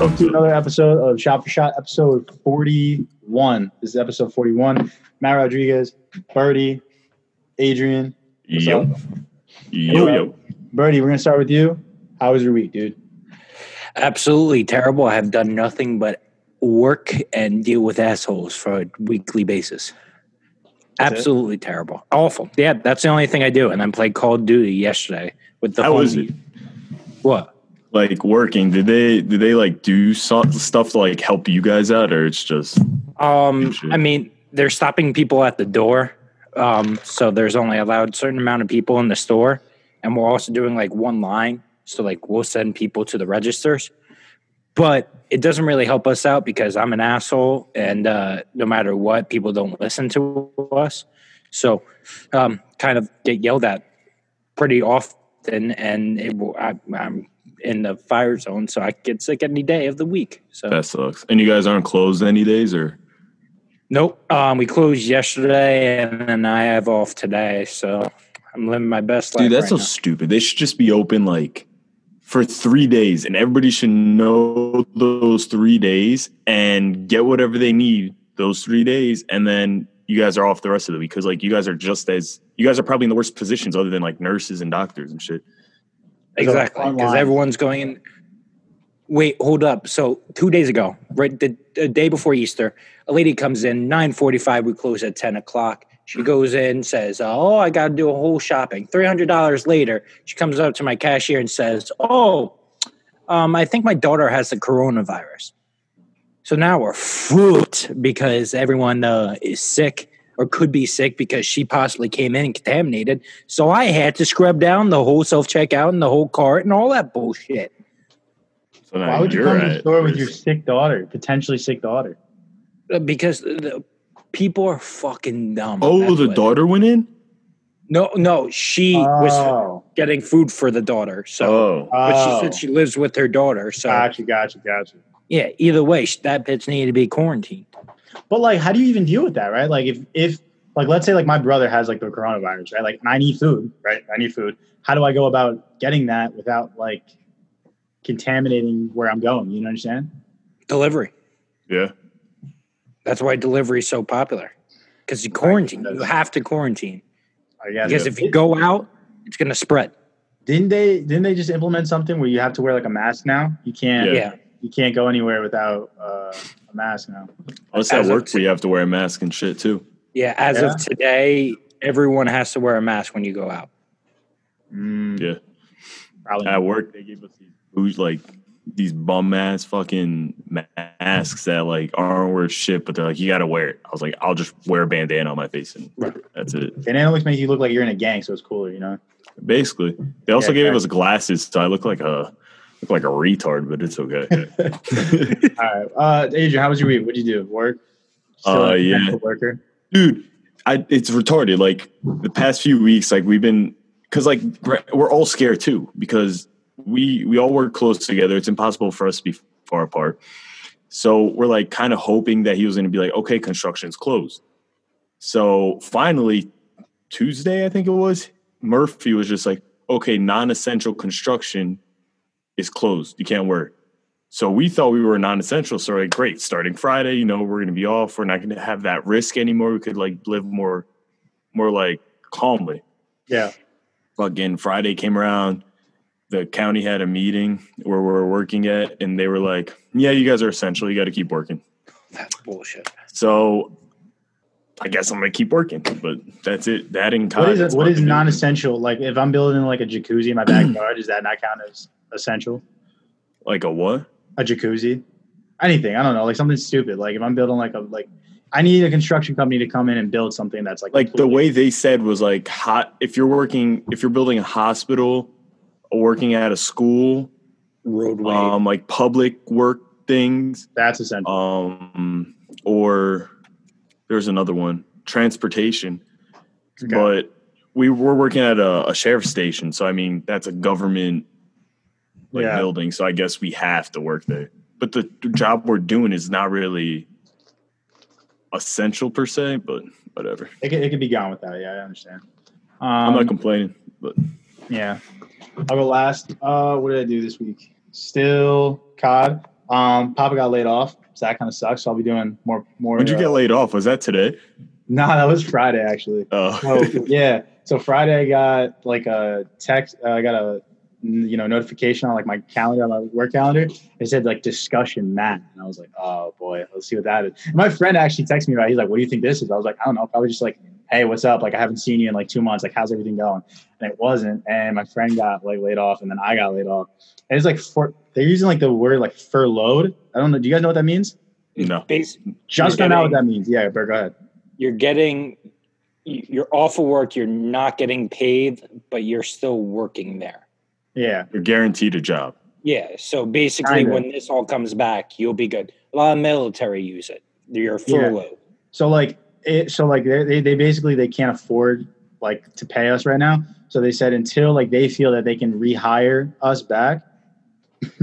welcome to another episode of Shot for Shot, episode 41. This is episode 41. Matt Rodriguez, Birdie, Adrian. What's Yo. up? Yo, yo. Birdie, we're going to start with you. How was your week, dude? Absolutely terrible. I have done nothing but work and deal with assholes for a weekly basis. That's it? Absolutely terrible. Awful. Yeah, that's the only thing I do. And then played Call of Duty yesterday with the How was it? What? Like working? Did they did they like do so, stuff to like help you guys out, or it's just Um, I mean, they're stopping people at the door. Um, so there's only allowed certain amount of people in the store. And we're also doing like one line. So like we'll send people to the registers. But it doesn't really help us out because I'm an asshole and uh, no matter what, people don't listen to us. So um, kind of get yelled at pretty often and it, will- I, I'm in the fire zone, so I get sick any day of the week. So that sucks? And you guys aren't closed any days, or Nope. Um, we closed yesterday, and then I have off today, so I'm living my best life. dude, that's right so now. stupid. They should just be open like for three days, and everybody should know those three days and get whatever they need those three days, and then you guys are off the rest of the week because like you guys are just as you guys are probably in the worst positions other than like nurses and doctors and shit. Exactly because everyone's going in. Wait, hold up. So two days ago, right the, the day before Easter, a lady comes in nine forty-five. We close at ten o'clock. She goes in, says, "Oh, I got to do a whole shopping." Three hundred dollars later, she comes up to my cashier and says, "Oh, um, I think my daughter has the coronavirus." So now we're fruit because everyone uh, is sick or could be sick because she possibly came in and contaminated. So I had to scrub down the whole self checkout and the whole cart and all that bullshit. So now Why would you you're come to the at store with your sick daughter, potentially sick daughter? Uh, Because the people are fucking dumb. Oh, the what- daughter went in. No, no, she was Oh, getting food for the daughter. So, Oh, but she oh. said she lives with her daughter. So, gotcha, gotcha, gotcha. yeah, either way, sh- that bitch needed to be quarantined. But like, how do you even deal with that, right? Like, if if like, let's say like my brother has like the coronavirus, right? Like, and I need food, right? I need food. How do I go about getting that without like contaminating where I'm going? You know what I'm saying? Delivery. yeah. That's why delivery is so popular. Because you quarantine. You have to quarantine. I guess. Because if you go out, it's going to spread. didn't they didn't they just implement something where you have to wear like a mask now? You can't Yeah. Yeah. You can't go anywhere without uh, a mask now. Us at As work, t- we have to wear a mask and shit too. Yeah. As Yeah? of today, everyone has to wear a mask when you go out. Mm, Yeah. probably At work, they gave us these like these bum ass fucking masks that like aren't worth shit, but they're like, you gotta wear it. I was like, I'll just wear a bandana on my face and Right. that's it. And it always makes you look like you're in a gang, so it's cooler, you know. Basically, they also Yeah, gave okay. us glasses, so I look like a look like a retard, but it's okay. All right, uh, Adrian, how was your week? What'd you do? Work? Still Uh, yeah. Worker. dude I, it's retarded like the past few weeks like we've been because like we're- we're all scared too because we we all work close together it's impossible for us to be far apart so we're like kind of hoping that he was going to be like okay construction's closed so finally tuesday i think it was murphy was just like okay non-essential construction is closed you can't work so we thought we were non-essential. So like, great, starting Friday, you know, we're gonna be off. We're not gonna have that risk anymore. We could like live more, more like calmly. Yeah. Fucking Friday came around. The county had a meeting where we're working at, and they were like, "Yeah, you guys are essential. You got to keep working." That's bullshit. So I guess I'm gonna keep working, but that's it. That in What is that's it? What what is non-essential? Like, if I'm building like a jacuzzi in my backyard, does that not count as essential? like a what? A jacuzzi? Anything? I don't know. Like something stupid. Like if I'm building like a like, I need a construction company to come in and build something that's like like the way they said was like hot if you're working if you're building a hospital working at a school Roadway. um like public work things that's essential. um or there's another one transportation Okay. but we were working at a, a sheriff's station so i mean that's a government like Yeah. building so i guess we have to work there but the job we're doing is not really essential per se but whatever It could, it be gone with that. Yeah, I understand. Um, i'm not complaining but Yeah. I'll go last. Uh, what did I do this week? Still COD. Um, Papa got laid off, so that kind of sucks. So I'll be doing more more. When'd you uh, get laid off? Was that today? No, that was Friday actually. Oh, So yeah, so Friday I got like a text. Uh, I got a you know notification on like my calendar, my work calendar. It said like discussion Matt, and I was like, oh boy, let's see what that is. And my friend actually texted me about. it. He's like, what do you think this is? I was like, I don't know. Probably just like, hey, what's up? Like I haven't seen you in like two months. Like how's everything going? And it wasn't. And my friend got like laid off, and then I got laid off. And it's like for they're using like the word like furloughed. I don't know. Do you guys know what that means? no. Bas- Just You're found out what that means. Yeah, Bert, go ahead. you're getting you're off of work you're not getting paid but you're still working there Yeah. You're guaranteed a job. yeah so basically Kinda. when this all comes back you'll be good a lot of military use it you're Yeah. furloughed So like it, so like they, they they basically they can't afford like to pay us right now. So they said until like they feel that they can rehire us back,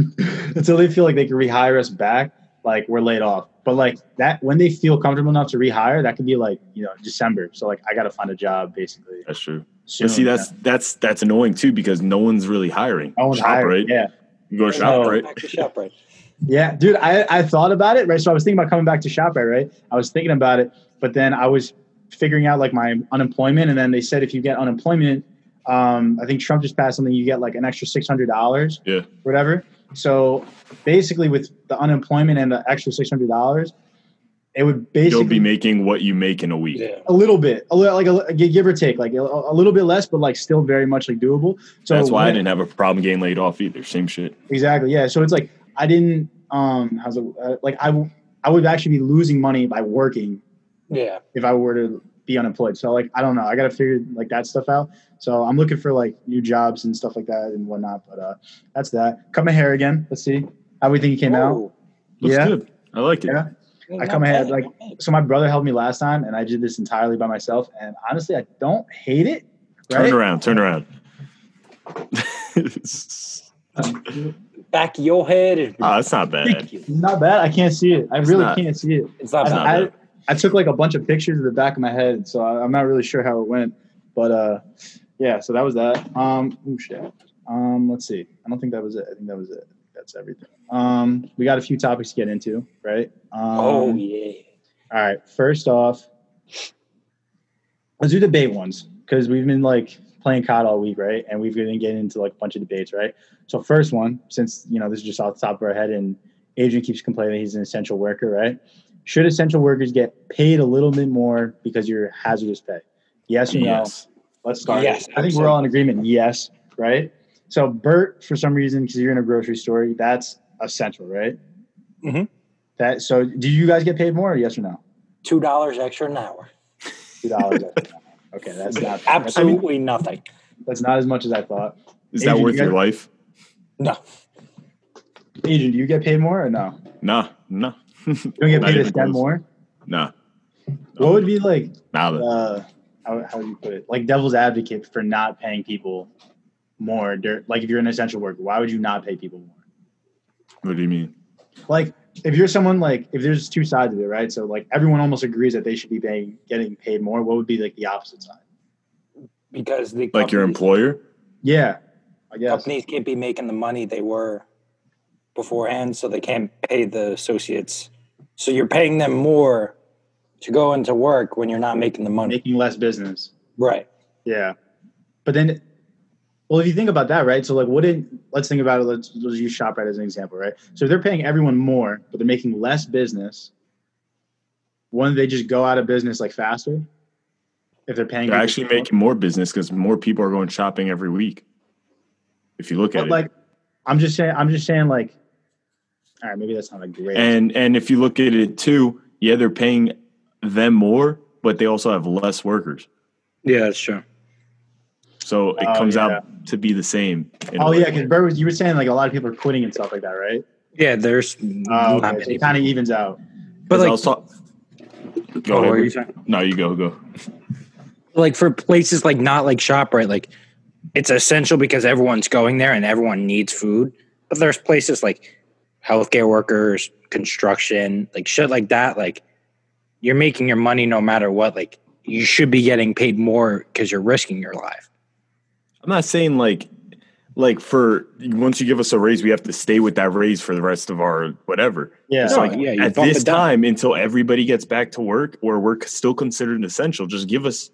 until they feel like they can rehire us back, like we're laid off. But like that when they feel comfortable enough to rehire, that could be like you know December. So like I got to find a job basically. That's true. Soon. But see, that's that's that's annoying too because no one's really hiring. no one's Shop, hiring. right? Yeah. You go to So- shop, right? back to ShopRite. Yeah, dude, I, I thought about it, right? So I was thinking about coming back to ShopRite, right? I was thinking about it, but then I was figuring out like my unemployment, and then they said if you get unemployment, um, I think Trump just passed something, you get like an extra six hundred dollars, Yeah. whatever. So basically, with the unemployment and the extra six hundred dollars, it would basically You'll be making what you make in a week. yeah a little bit, a little like a, give or take, like a, a little bit less, but like still very much like doable. So That's why I didn't have a problem getting laid off either. Same shit. Exactly. Yeah. So it's like I didn't um how's it uh, like I would actually be losing money by working yeah if I were to be unemployed. So like I don't know. I got to figure like that stuff out. So I'm looking for like new jobs and stuff like that and whatnot. But uh that's that. Cut my hair again. Let's see how we think it came out. Oh, Looks Yeah. good. I like it. Yeah. I not come ahead, bad, like- So my brother helped me last time, and I did this entirely by myself. And honestly, I don't hate it. Turn around. Turn around. back of your head is Ah, that's not bad. Not bad. I can't see it. I It's really not. can't see it. it's not I, not bad. I, bad. I took like a bunch of pictures of the back of my head, so I, I'm not really sure how it went. But uh, yeah, so that was that. Um, ooh, shit. Um, let's see. I don't think that was it. I think that was it. That's everything. Um, we got a few topics to get into, right? Um, oh yeah All right. First off, let's do debate ones because we've been like playing COD all week, right? And we've been getting into like a bunch of debates, right? So first one, since you know this is just off the top of our head, and Adrian keeps complaining he's an essential worker, right? Should essential workers get paid a little bit more because you're hazardous pay? Yes or no? Yes. Let's start. Yes, I think we're all in agreement. Yes, right? So Bert, for some reason, because you're in a grocery store, that's essential, right? Mhm. That so, do you guys get paid more? Yes or no? two dollars extra an hour Two dollars. okay, that's not absolutely nothing that's not as much as I thought. Is that worth you your life? no Adrian, do you get paid more or no? Nah, nah. You don't get paid a even cent more. Nah. What would be like? Nada. Uh, how how would you put it? Like devil's advocate for not paying people more. dur- Like if you're an essential worker, why would you not pay people more? What do you mean? Like if you're someone like if there's two sides of it, right? So like everyone almost agrees that they should be paying getting paid more. What would be like the opposite side? because the Like your employer? Yeah, I guess. companies can't be making the money they were beforehand, so they can't pay the associates. So you're paying them more to go into work when you're not making the money. Making less business. Right. Yeah. But then, well, if you think about that, right? So, like, wouldn't, let's think about it. Let's, let's use ShopRite as an example, right? So, if they're paying everyone more, but they're making less business, wouldn't they just go out of business like faster? If they're paying, They're actually making more business because more people are going shopping every week. If you look at But it. like, I'm just saying, I'm just saying, like, all right, maybe that's not a great. and and if you look at it too, yeah, they're paying them more, but they also have less workers. Yeah, that's true. So it Oh, comes yeah. out to be the same. oh yeah, because you were saying like a lot of people are quitting and stuff like that, right? Yeah, there's Oh, okay. so many. it kind of evens out. but 'Cause I like, was talk- oh, Go what ahead. you? No, you go, go. like for places like not like ShopRite, like it's essential because everyone's going there and everyone needs food. But there's places like healthcare workers, construction, like shit like that. Like you're making your money no matter what. Like you should be getting paid more because you're risking your life. I'm not saying like like for once you give us a raise, we have to stay with that raise for the rest of our whatever. Yeah. It's No, like yeah, at this time until everybody gets back to work or we're still considered essential, just give us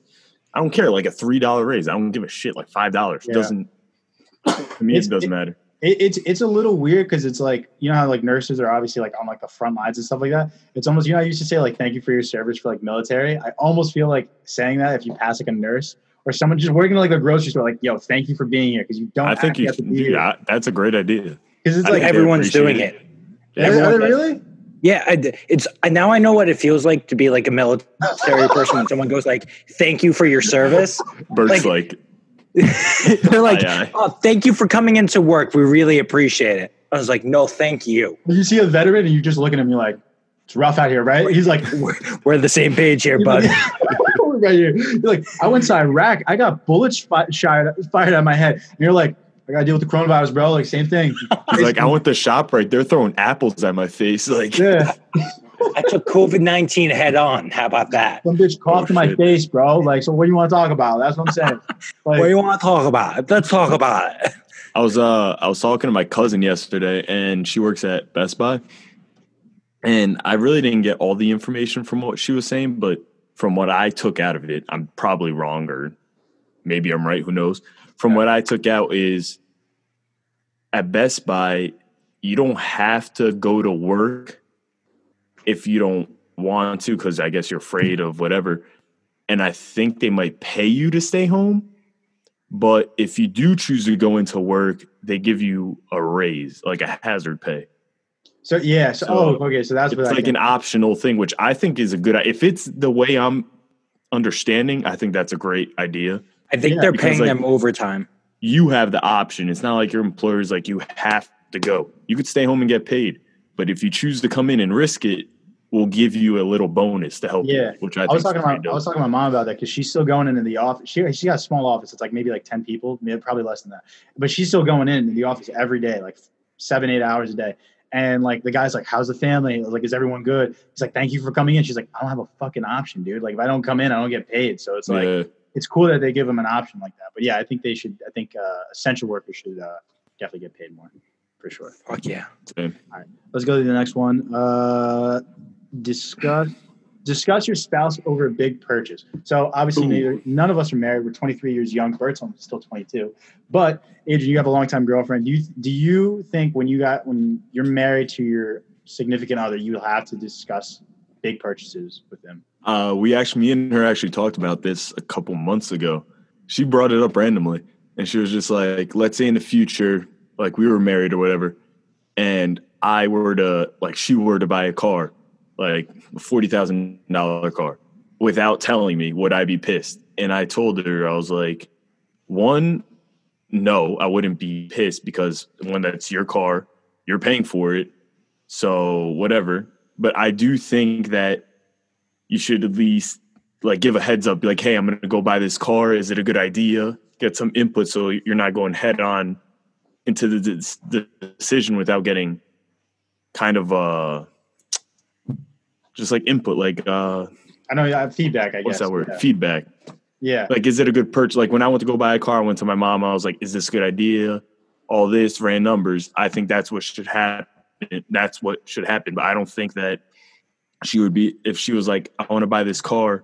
I don't care, like a three dollar raise. I don't give a shit, like five dollars. Yeah. Doesn't to me It's- it doesn't it- matter. It, it's it's a little weird because it's like you know how like nurses are obviously like on like the front lines and stuff like that. It's almost you know I used to say like thank you for your service for like military. I almost feel like saying that if you pass like a nurse or someone just working at like a grocery store, like yo, thank you for being here because you don't. I think actually you have to be do here. That's a great idea. because it's I like everyone's doing it. it. Are are they everyone- really. Yeah, I d it's I, now I know what it feels like to be like a military person when someone goes like, "Thank you for your service." Bert's Like- like, They're like, Aye, aye. "Oh, thank you for coming into work. We really appreciate it." I was like, "No, thank you. You see a veteran and you just look at him, you're like, it's rough out here, right? He's like, We're, we're the same page here, bud." right here. You're like, I went to Iraq. I got bullets fi- fired fired at my head. And you're like, I gotta deal with the coronavirus, bro. Like same thing. he's like, I went to ShopRite. They're throwing apples at my face. Like yeah, I took COVID nineteen head on. How about that? some bitch coughed Oh, in my shit. face, bro. Like, so what do you want to talk about? That's what I'm saying. Like, What do you want to talk about? Let's talk about it. I was uh I was talking to my cousin yesterday and she works at Best Buy. And I really didn't get all the information from what she was saying, but from what I took out of it, I'm probably wrong or maybe I'm right, who knows. From what I took out is at Best Buy, you don't have to go to work if you don't want to cuz I guess you're afraid of whatever. And I think they might pay you to stay home. But if you do choose to go into work, they give you a raise, like a hazard pay. so yeah. So, So, oh, okay. So that's It's what like an optional thing, which I think is a good. If it's the way I'm understanding, I think that's a great idea. I think Yeah, they're paying like- them overtime. You have the option. It's not like your employer's like you have to go. You could stay home and get paid, but if you choose to come in and risk it, we'll give you a little bonus to help. Yeah. you, which I, I was talking pretty about I was talking to my mom about that because she's still going into the office. She she got a small office. It's like maybe like ten people, maybe probably less than that. But she's still going in the office every day, like seven eight hours a day. And like the guy's like, "How's the family? Like, is everyone good?" He's like, "Thank you for coming in." She's like, "I don't have a fucking option, dude. Like if I don't come in, I don't get paid." So it's like yeah. it's cool that they give them an option like that. But yeah, I think they should. I think uh, essential workers should uh, definitely get paid more for sure. Fuck yeah. same. Let's go to the next one. Uh, discuss discuss your spouse over a big purchase. So obviously, neither, none of us are married. We're 23 years young. Bert's only still 22. But Adrian, you have a longtime girlfriend. Do you do you think when you got when you're married to your significant other, you'll have to discuss big purchases with them? Uh, we actually, me and her actually talked about this a couple months ago. She brought it up randomly, and she was just like, "Let's say in the future, like we were married or whatever, and I were to like she were to buy a car, like a forty thousand dollar car, without telling me, would I be pissed?" And I told her, I was like, "One, no, I wouldn't be pissed because when that's your car, you're paying for it, so whatever." But I do think that you should at least like give a heads up, be like, hey, I'm gonna go buy this car. Is it a good idea? Get some input so you're not going head on into the, the decision without getting kind of uh just like input, like uh I know you have feedback. I what's guess that word? Yeah. Feedback. yeah. Like, is it a good purchase? Like when I went to go buy a car, I went to my mom, I was like, is this a good idea? All this ran numbers. I think that's what should happen. That's what should happen. But I don't think that she would be if she was like, I want to buy this car,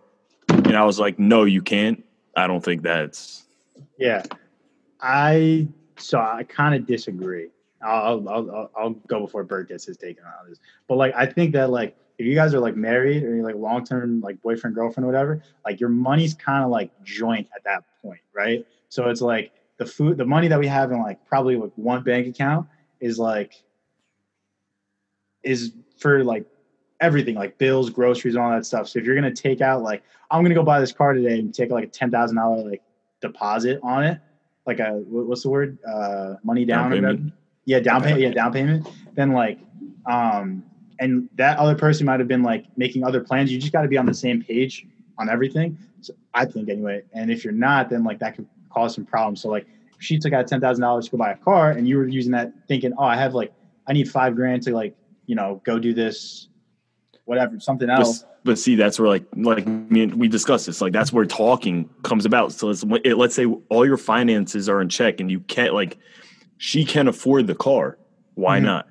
and I was like, no, you can't. I don't think that's Yeah, I so I kind of disagree. I'll, I'll I'll I'll go before Bert gets his take on this. But like, I think that like if you guys are like married or you're like long term like boyfriend girlfriend or whatever, like your money's kind of like joint at that point, right? So it's like the food, the money that we have in like probably like one bank account is like is for like everything like bills, groceries, and all that stuff. So if you're gonna take out like I'm gonna go buy this car today and take like a ten thousand dollar like deposit on it, like a what's the word? Uh, money down. Down payment? Yeah, down payment. Yeah, down payment. Then like, um, and that other person might have been like making other plans. You just got to be on the same page on everything. So I think anyway. And if you're not, then like that could cause some problems. So like, if she took out ten thousand dollars to go buy a car, and you were using that thinking, oh, I have like, I need five grand to like, you know, go do this, whatever, something else. but see that's where like like me and we discussed this like that's where talking comes about so it's, it, let's say all your finances are in check and you can't like she can't afford the car. Why Mhm. not?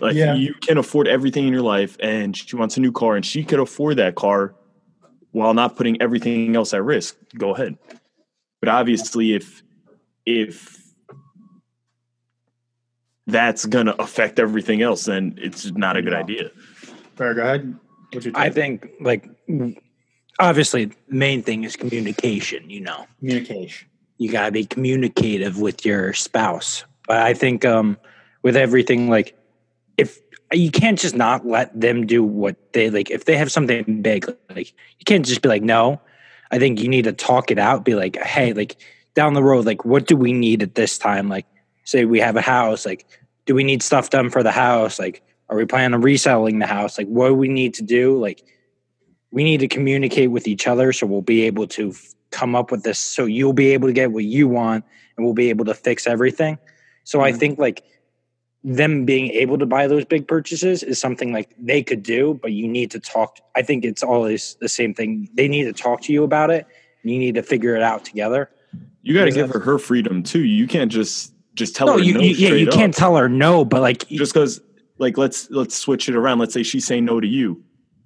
Like Yeah. you can afford everything in your life, and she wants a new car, and she could afford that car while not putting everything else at risk. Go ahead. But obviously, if if that's gonna affect everything else, then it's not a good No. idea. Fair, go ahead. What's your I think like obviously the main thing is communication, you know. communication. You got to be communicative with your spouse. But I think um with everything like if you can't just not let them do what they like if they have something big like you can't just be like no. I think you need to talk it out, be like hey, like down the road like what do we need at this time? Like say we have a house, like do we need stuff done for the house? Like are we planning on reselling the house? Like what do we need to do? Like we need to communicate with each other so we'll be able to f- come up with this so you'll be able to get what you want and we'll be able to fix everything so i Mhm. think like them being able to buy those big purchases is something like they could do but you need to talk i think it's always the same thing. They need to talk to you about it and you need to figure it out together. You got to give her her freedom too. You can't just just tell no her you, no you yeah you up. can't tell her no but like just because like let's let's switch it around. Let's say she's saying no to you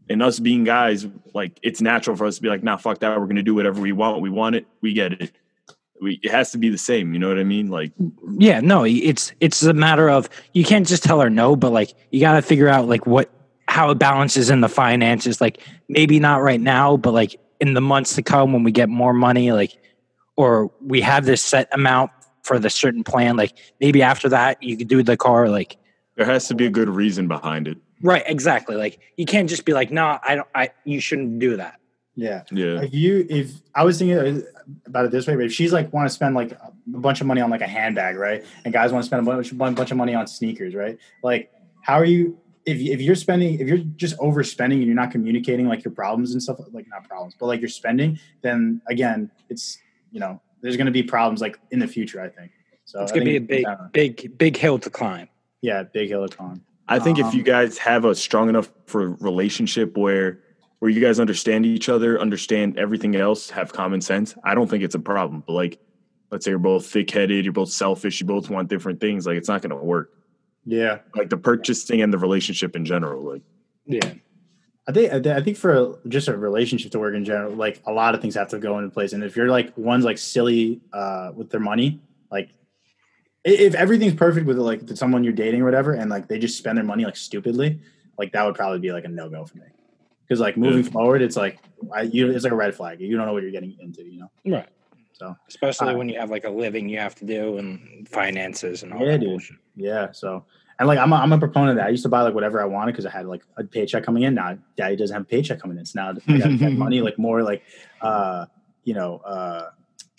and us being guys like it's natural for us to be like nah fuck that. We're gonna do whatever we want. We want it. We get it we it has to be the same you know what i mean? Like mm, yeah no it's it's a matter of you can't just tell her no but like you got to figure out like what how it balances in the finances like maybe not right now but like in the months to come when we get more money like or we have this set amount for the certain plan like maybe after that you could do the car like there has to be a good reason behind it. Right exactly like you can't just be like no i don't i you shouldn't do that Yeah. yeah If you, if I was thinking about it this way, but if she's like want to spend like a bunch of money on like a handbag, right? And guys want to spend a bunch, bunch of money on sneakers, right? Like, how are you? If, if you're spending, if you're just overspending and you're not communicating like your problems and stuff, like not problems, but like you're spending, then again, it's you know, there's going to be problems like in the future. I think so. it's gonna be a big big big hill to climb yeah, big hill to climb. i think if you Um, guys have a strong enough for relationship where where you guys understand each other understand everything else have common sense i don't think it's a problem but like let's say you're both thick-headed you're both selfish you both want different things like it's not going to work Yeah, like the purchasing and the relationship in general like yeah I think I think for just a relationship to work in general, like a lot of things have to go into place. And if you're like one's like silly uh, with their money, like if everything's perfect with like someone you're dating or whatever, and like they just spend their money like stupidly, like that would probably be like a no go for me. Because like moving forward, it's like I, you, it's like a red flag. You don't know what you're getting into, you know. right So especially Uh, when you have like a living you have to do and finances and all Yeah, that dude. bullshit. yeah, so and like I'm a, I'm a proponent of that. I used to buy like whatever I wanted because I had like a paycheck coming in. Now daddy doesn't have a paycheck coming in. So now I got money like more like uh you know uh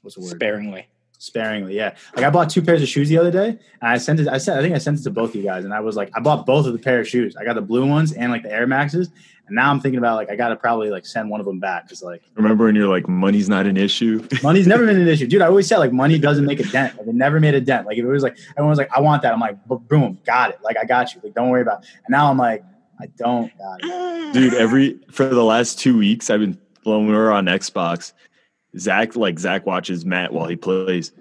what's the word sparingly sparingly. Yeah, like I bought two pairs of shoes the other day, and I sent it. I said I think I sent it to both of you guys, and I was like I bought both of the pair of shoes. I got the blue ones and like the Air Maxes, and now I'm thinking about like I got to probably like send one of them back because like remember when you're like money's not an issue money's never been an issue, dude. I always said like money doesn't make a dent. Like it never made a dent. Like if it was like everyone was like I want that, I'm like boom, got it. Like I got you. Like don't worry about. It. And now I'm like I don't got it. dude every for the last two weeks i've been when we were on xbox zach like zach watches matt while he plays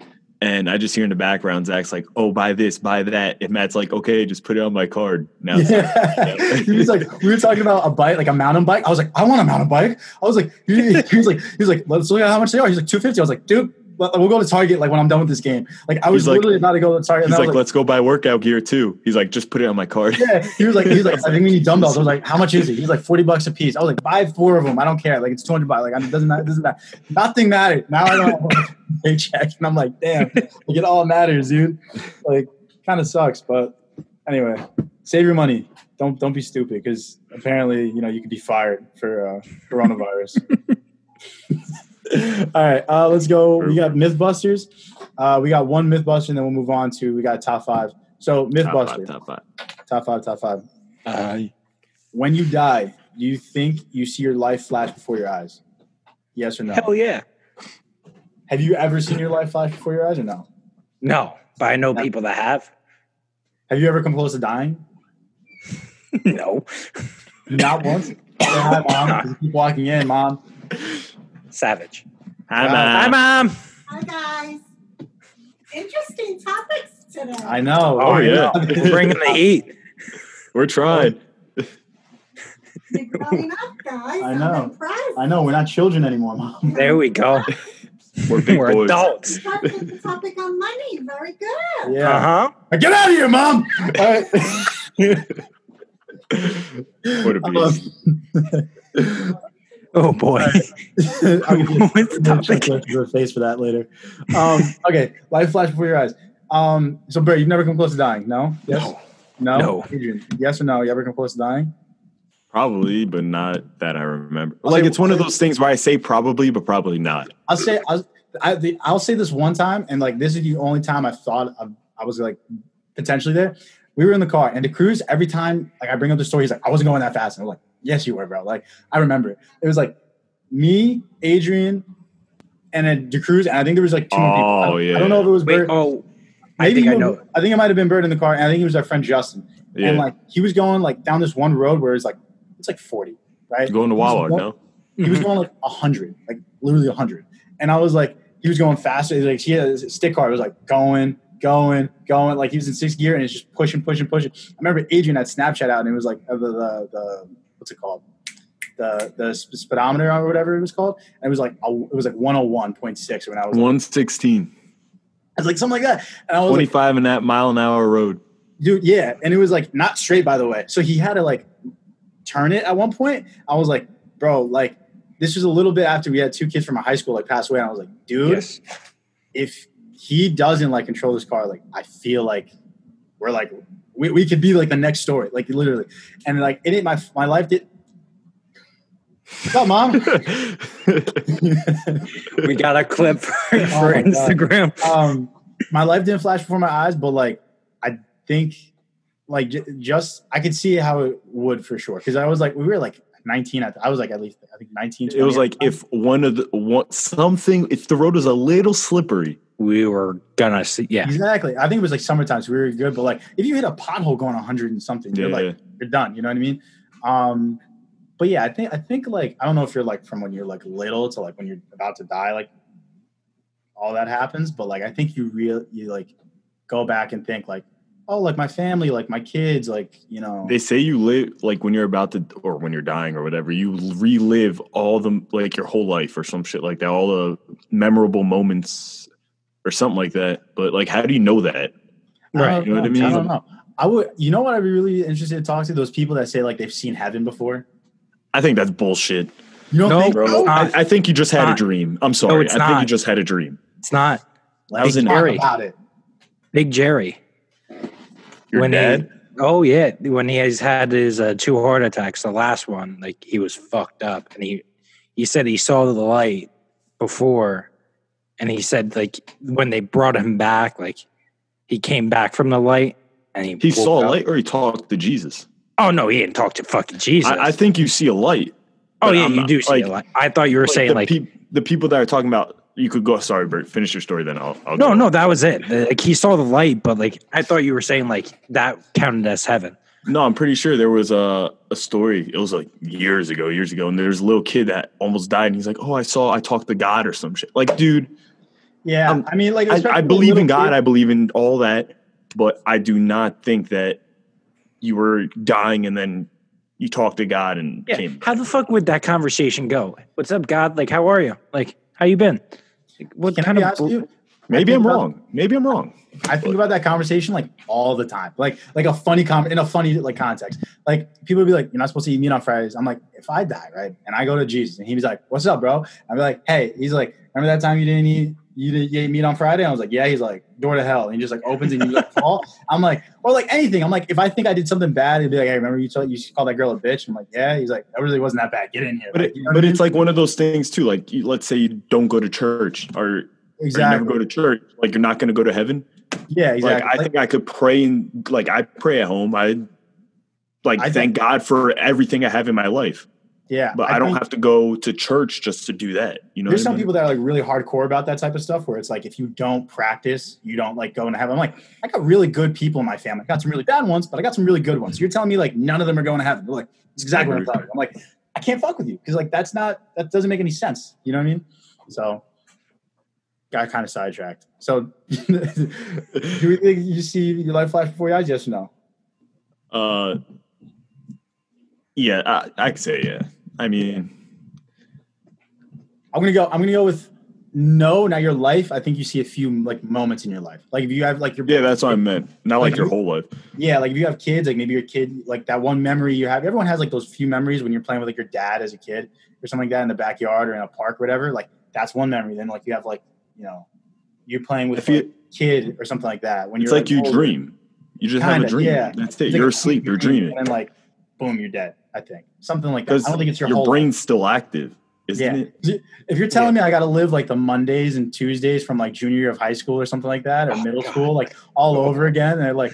and i just hear in the background zach's like oh buy this buy that and matt's like okay just put it on my card now Yeah. he was like, we were talking about a bike, like a mountain bike. I was like, I want a mountain bike. I was like, he, he was like, he was like, let's look at how much they are. He's like, two fifty. I was like, dude, we'll go to Target like when I'm done with this game. Like I was He's like- literally about to go to Target. he's like was let's go buy workout gear too he's like just put it on my card yeah. He was like, he was like, I think we need dumbbells. I was like, how much is it? He's like, forty bucks a piece. I was like, buy four of them. I don't care. Like it's two hundred bucks. Like it doesn't matter. It doesn't matter. Nothing mattered. Now I don't have a paycheck, and I'm like, damn, like it all matters, dude. Like, kind of sucks, but anyway, save your money. Don't don't be stupid because apparently you know you could be fired for uh, coronavirus. all right, uh, let's go. We got MythBusters. Uh, we got one MythBuster, and then we'll move on to we got top five. So top MythBuster, five, top five. top five, top five. uh, When you die, do you think you see your life flash before your eyes? Yes or no? hell yeah Have you ever seen your life flash before your eyes or no? no but i know No. people that have Have you ever come close to dying? no Not once. Say hi, mom. Keep walking in, mom. Savage Hi, Wow. Matt. hi mom Hi guys. interesting topics today. I know. Oh, yeah. We're bringing the heat. We're trying. You're growing up, guys. I I'm know. I know. We're not children anymore, mom. There we go. We're big We're boys. adults. The topic on money. Very good. Yeah. Uh huh. Get out of here, mom. All right. What a beast. Oh boy. I'm gonna What's the topic? your face for that later. Um, okay, life flash before your eyes. Um, so, Bert, you've never come close to dying, no? Yes. No. No. Adrian, yes or no? You ever come close to dying? Probably, but not that I remember. I'll Like say- it's one of those things where I say probably, but probably not. I'll say I'll, I, the, I'll say this one time, and like this is the only time I thought I, I was like potentially there. We were in the car, and the cruise every time like I bring up the story, he's like, "I wasn't going that fast," and I'm like, "Yes, you were, bro." Like I remember it. It was like me, Adrian, and then the cruise, and I think there was like two more people. I Oh, don't- yeah. I don't know if it was Wait. Bert. Oh, I Maybe think I know. I think it might have been Bird in the car, and I think it was our friend Justin. Yeah. And like he was going like down this one road where it's like it's like forty, right? going to He was Wawa, going- no? He was going like hundred, like literally hundred. And I was like, he was going faster. Like he had a stick car. It was like going, going, going. Like he was in sixth gear, and it's just pushing, pushing, pushing. I remember Adrian had Snapchat out, and it was like uh, the the, the what's it called? The the sp- speedometer or whatever it was called. And it was like a, it was like one hundred one point six when I was 116. I was like something like that. And I was like, 25 in that mile an hour road. dude yeah and it was like not straight by the way so he had to like turn it at one point i was like bro like this was a little bit after we had two kids from our high school like pass away and i was like dude Yes. if he doesn't like control this car like i feel like we're like we, we could be like the next story like literally and like it ain't my my life did What's up, mom? We got a clip for, for Oh. Instagram. um, my life didn't flash before my eyes, but like I think, like j- just I could see how it would for sure because I was like we were like 19. I, I was like at least I think 19. it was like at the time. if one of the one, something, if the road was a little slippery, We were gonna see. Yeah. exactly. I think it was like summertime, so we were good. But like if you hit a pothole going 100 and something, you're Yeah. like you're done. You know what I mean? Um, but yeah, I think I think like I don't know if you're like from when you're like little to like when you're about to die, like all that happens. But like I think you real you like go back and think like, oh, like my family, like my kids, like you know, they say you live like when you're about to, or when you're dying or whatever, you relive all the, like your whole life or some shit like that, all the memorable moments or something like that. But like, how do you know that? Right, you know what I mean? I mean? don't know. I would, you know, what I'd be really interested to talk to those people that say like they've seen heaven before. I think that's bullshit. You don't No, think, bro. bro? I, I think you just had a dream. I'm sorry. it's I think you just had a dream. It's not Let's was in talk Harry. about it. Big Jerry. Your when dad? He, oh yeah, when he has had his uh, two heart attacks, the last one, like he was fucked up, and he he said he saw the light before, and he said like when they brought him back, like he came back from the light, and he He saw a light or he talked to Jesus. Oh no, he didn't talk to fucking Jesus. I, I think you see a light. oh yeah, I'm you not- do see like- a light. I thought you were saying the, like peop- the people that are talking about, you could go. Sorry, Bert. Finish your story, then I'll. I'll no, no, that was it. Like he saw the light, but like I thought you were saying like that counted as heaven. No, I'm pretty sure there was a a story. It was like years ago, years ago, and there's a little kid that almost died, and he's like, "Oh, I saw, I talked to God or some shit." Like, dude, Yeah, Um, I mean, like I, I believe in God. kids- I believe in all that, but I do not think that you were dying and then you talked to God and Yeah. came. How the fuck would that conversation go? What's up, God? Like, how are you? Like, how you been? Like, what Can kind I of honest with you? Maybe I I'm think about- wrong. Maybe I'm wrong. I think about that conversation like all the time, like like a funny comment in a funny like context. Like people would be like, "You're not supposed to eat meat on Fridays." I'm like, if I die, right, and I go to Jesus, and he was like, "What's up, bro?" I'd be like, "Hey," he's like, "Remember that time you didn't eat you didn't you meat on Friday?" I was like, "Yeah." He's like, "Door to hell," and he just like opens and you like fall. I'm like, or like anything. I'm like, if I think I did something bad, he'd be like, "Hey, remember you told you called that girl a bitch?" I'm like, "Yeah." He's like, "That really wasn't that bad. Get in here." But Like, it, you know but I it's mean? like one of those things too. Like, you, let's say you don't go to church or, or you never go to church. Like, you're not going to go to heaven. yeah, exactly. Like, I think I could pray and like I pray at home. I like I thank God for everything I have in my life, yeah, but I, don't think- have to go to church just to do that. You know, There's what I some mean? people that are like really hardcore about that type of stuff where it's like if you don't practice, you don't like go into heaven. I'm like, I got really good people in my family. I got some really bad ones, but I got some really good ones. You're telling me like none of them are going to heaven. They're like, that's exactly what I'm talking you. I'm like, I can't fuck with you because like that's not that doesn't make any sense. You know what I mean? So got kind of sidetracked. So, do you think you see your life flash before your eyes? Yes or no? Uh, yeah, I, I could say yeah. I mean, I'm gonna go. I'm gonna go with no. Now your life. I think you see a few like moments in your life. Like if you have like your yeah, that's what I meant. Not like, Like your you- whole life. Yeah, like if you have kids, like maybe your kid, like that one memory you have. Everyone has like those few memories when you're playing with like your dad as a kid or something like that in the backyard or in a park, or whatever. Like that's one memory. Then like you have like you know, you're playing with a like, kid or something like that. When It's you're like you older. dream. You just have Kinda, a dream. yeah. That's it. It's You're asleep. You're dreaming and then like boom, you're dead. I think something like that. I don't think it's your, your whole brain's still active, isn't Yeah. it? If you're telling me I got to live like the Mondays and Tuesdays from like junior year of high school or something like that, or Oh, middle God. school, like all over again, and like,